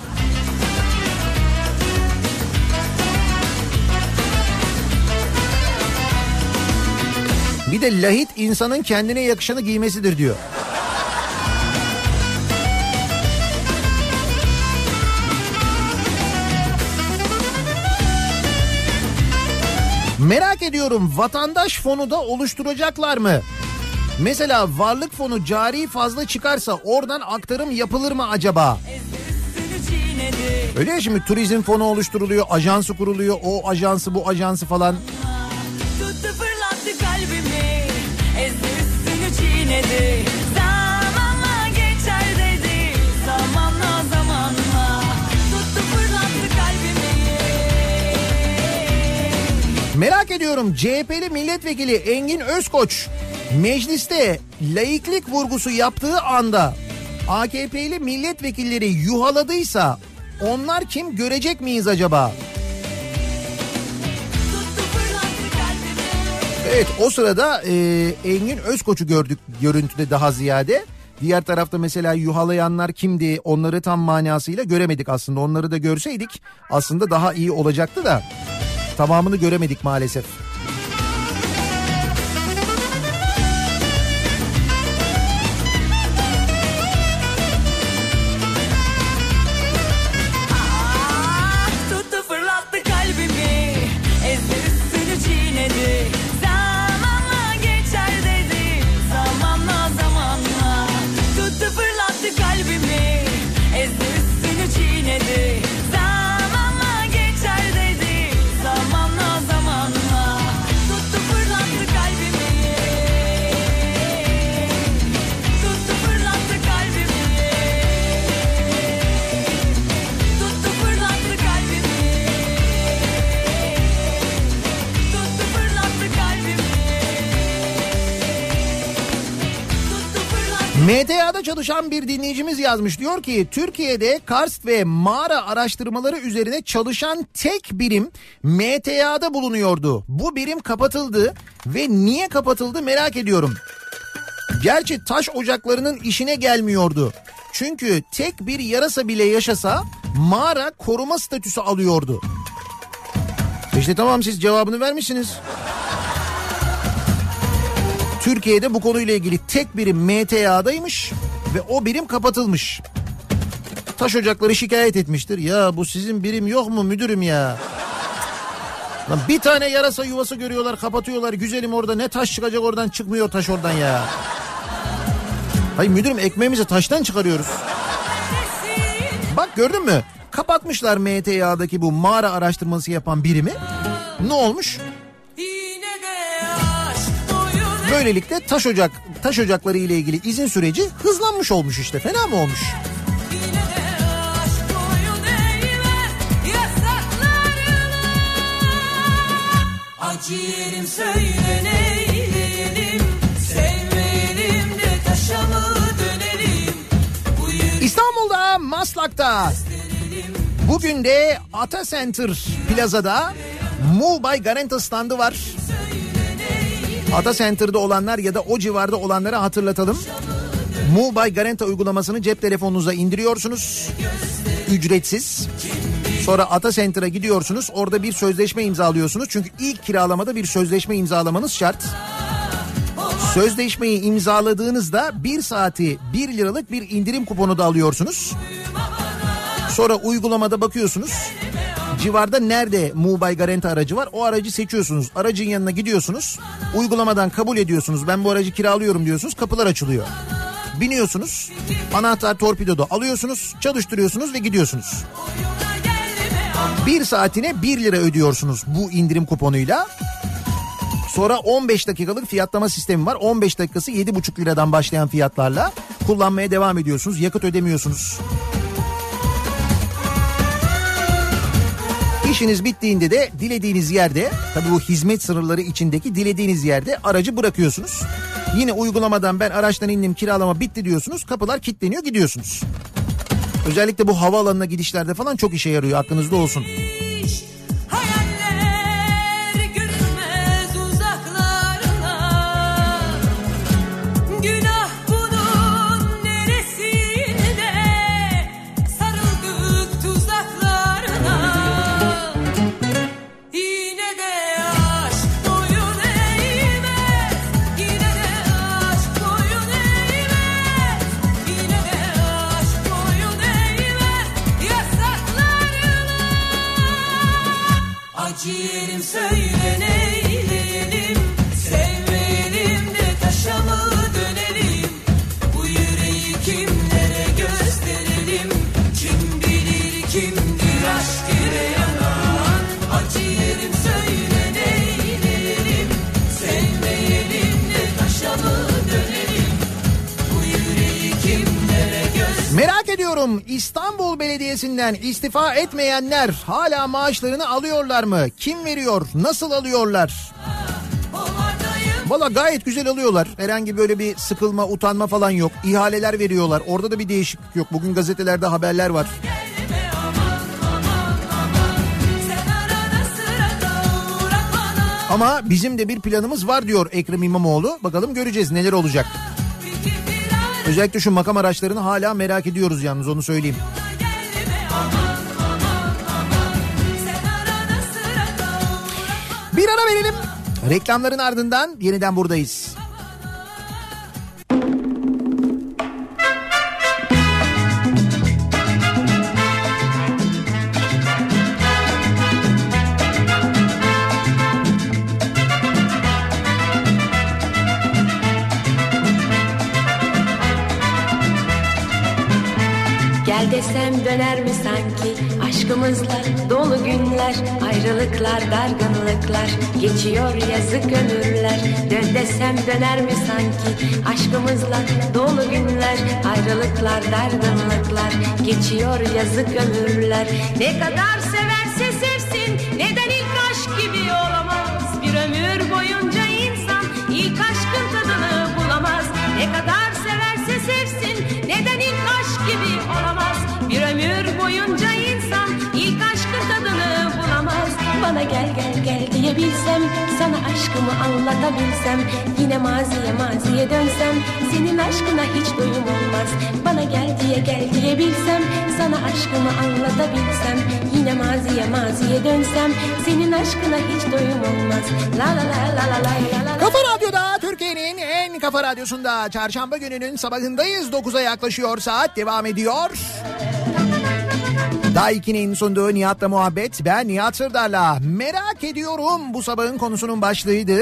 Speaker 2: Bir de lahit insanın kendine yakışanı giymesidir diyor. Merak ediyorum vatandaş fonu da oluşturacaklar mı? Mesela varlık fonu cari fazla çıkarsa oradan aktarım yapılır mı acaba? Öyle ya şimdi turizm fonu oluşturuluyor, ajansı kuruluyor, o ajansı bu ajansı falan.
Speaker 3: Tuttu fırlattı kalbimi Ezdi üstünü çiğnedi
Speaker 2: Merak ediyorum CHP'li milletvekili Engin Özkoç mecliste laiklik vurgusu yaptığı anda AKP'li milletvekilleri yuhaladıysa onlar kim görecek miyiz acaba? Evet o sırada e, Engin Özkoç'u gördük görüntüde daha ziyade. Diğer tarafta mesela yuhalayanlar kimdi onları tam manasıyla göremedik aslında. Onları da görseydik aslında daha iyi olacaktı da tamamını göremedik maalesef. Çalışan bir dinleyicimiz yazmış diyor ki Türkiye'de karst ve mağara araştırmaları üzerine çalışan tek birim MTA'da bulunuyordu. Bu birim kapatıldı ve niye kapatıldı merak ediyorum. Gerçi taş ocaklarının işine gelmiyordu. Çünkü tek bir yarasa bile yaşasa mağara koruma statüsü alıyordu. İşte tamam siz cevabını vermişsiniz. Türkiye'de bu konuyla ilgili tek birim MTA'daymış ve o birim kapatılmış. Taş ocakları şikayet etmiştir. Ya bu sizin birim yok mu müdürüm ya? Lan bir tane yarasa yuvası görüyorlar kapatıyorlar. Güzelim orada ne taş çıkacak oradan çıkmıyor taş oradan ya. Hayır müdürüm ekmeğimizi taştan çıkarıyoruz. Bak gördün mü? Kapatmışlar MTA'daki bu mağara araştırması yapan birimi. Ne olmuş? Böylelikle taş ocak taş ocakları ile ilgili izin süreci hızlanmış olmuş işte. Fena mı olmuş?
Speaker 3: Acı söyle neyleyelim Sevmeyelim de taşa mı dönelim Bu
Speaker 2: İstanbul'da Maslak'ta bugün de Ata Center Plaza'da by Garanta standı var. Ata Center'da olanlar ya da o civarda olanlara hatırlatalım. By Garanta uygulamasını cep telefonunuza indiriyorsunuz. Ücretsiz. Sonra Ata Center'a gidiyorsunuz. Orada bir sözleşme imzalıyorsunuz. Çünkü ilk kiralamada bir sözleşme imzalamanız şart. Sözleşmeyi imzaladığınızda bir saati 1 liralık bir indirim kuponu da alıyorsunuz. Sonra uygulamada bakıyorsunuz. Civarda nerede Mubay Garanta aracı var o aracı seçiyorsunuz. Aracın yanına gidiyorsunuz. Uygulamadan kabul ediyorsunuz. Ben bu aracı kiralıyorum diyorsunuz. Kapılar açılıyor. Biniyorsunuz. Anahtar torpidoda alıyorsunuz. Çalıştırıyorsunuz ve gidiyorsunuz. Bir saatine 1 lira ödüyorsunuz bu indirim kuponuyla. Sonra 15 dakikalık fiyatlama sistemi var. 15 dakikası 7,5 liradan başlayan fiyatlarla kullanmaya devam ediyorsunuz. Yakıt ödemiyorsunuz. İşiniz bittiğinde de dilediğiniz yerde tabii bu hizmet sınırları içindeki dilediğiniz yerde aracı bırakıyorsunuz. Yine uygulamadan ben araçtan indim kiralama bitti diyorsunuz. Kapılar kilitleniyor gidiyorsunuz. Özellikle bu havaalanına gidişlerde falan çok işe yarıyor aklınızda olsun. Ediyorum İstanbul Belediyesi'nden istifa etmeyenler hala maaşlarını alıyorlar mı? Kim veriyor? Nasıl alıyorlar? Valla gayet güzel alıyorlar. Herhangi böyle bir sıkılma, utanma falan yok. İhaleler veriyorlar. Orada da bir değişiklik yok. Bugün gazetelerde haberler var. Ama bizim de bir planımız var diyor Ekrem İmamoğlu. Bakalım göreceğiz neler olacak. Özellikle şu makam araçlarını hala merak ediyoruz yalnız onu söyleyeyim. Bir ara verelim. Reklamların ardından yeniden buradayız.
Speaker 6: Aşkımızla dolu günler ayrılıklar dargınlıklar geçiyor yazık ömürler. Dön desem döner mi sanki? Aşkımızla dolu günler ayrılıklar dargınlıklar geçiyor yazık ömürler. Ne kadar bana gel gel gel diyebilsem Sana aşkımı anlatabilsem Yine maziye maziye dönsem Senin aşkına hiç doyum olmaz Bana gel diye gel diyebilsem Sana aşkımı anlatabilsem Yine maziye maziye dönsem Senin aşkına hiç doyum olmaz La la la la la la la la
Speaker 2: Kafa Radyo'da Türkiye'nin en kafa radyosunda Çarşamba gününün sabahındayız 9'a yaklaşıyor saat devam ediyor. Evet. Daha 2'nin sunduğu Nihat'la muhabbet. Ben Nihat Sırdar'la. Merak ediyorum bu sabahın konusunun başlığıydı.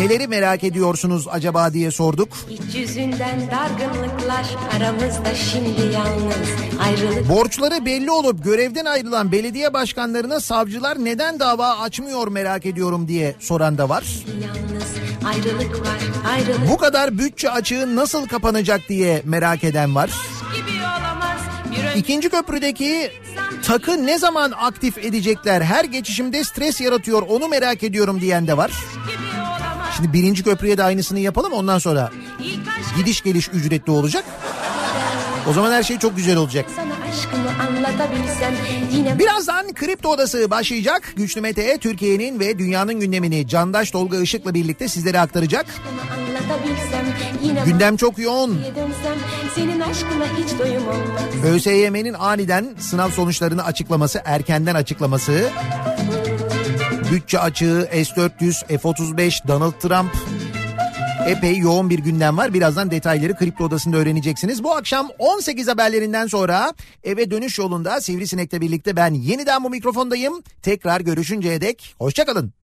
Speaker 2: Neleri merak ediyorsunuz acaba diye sorduk.
Speaker 6: İç yüzünden dargınlıklar aramızda şimdi yalnız ayrılık
Speaker 2: Borçları belli olup görevden ayrılan belediye başkanlarına savcılar neden dava açmıyor merak ediyorum diye soran da var.
Speaker 6: yalnız ayrılık var ayrılık
Speaker 2: Bu kadar bütçe açığı nasıl kapanacak diye merak eden var. İkinci köprüdeki takı ne zaman aktif edecekler? Her geçişimde stres yaratıyor onu merak ediyorum diyen de var. Şimdi birinci köprüye de aynısını yapalım ondan sonra gidiş geliş ücretli olacak. O zaman her şey çok güzel olacak.
Speaker 6: sana aşkımı anlatabilsem yine
Speaker 2: Birazdan Kripto Odası başlayacak. Güçlü Mete Türkiye'nin ve dünyanın gündemini Candaş Tolga Işık'la birlikte sizlere aktaracak.
Speaker 6: yine
Speaker 2: Gündem çok yoğun. ÖSYM'nin aniden sınav sonuçlarını açıklaması, erkenden açıklaması. Bütçe açığı, S-400, F-35, Donald Trump. Epey yoğun bir gündem var. Birazdan detayları Kripto Odası'nda öğreneceksiniz. Bu akşam 18 haberlerinden sonra eve dönüş yolunda Sivrisinek'le birlikte ben yeniden bu mikrofondayım. Tekrar görüşünceye dek hoşçakalın.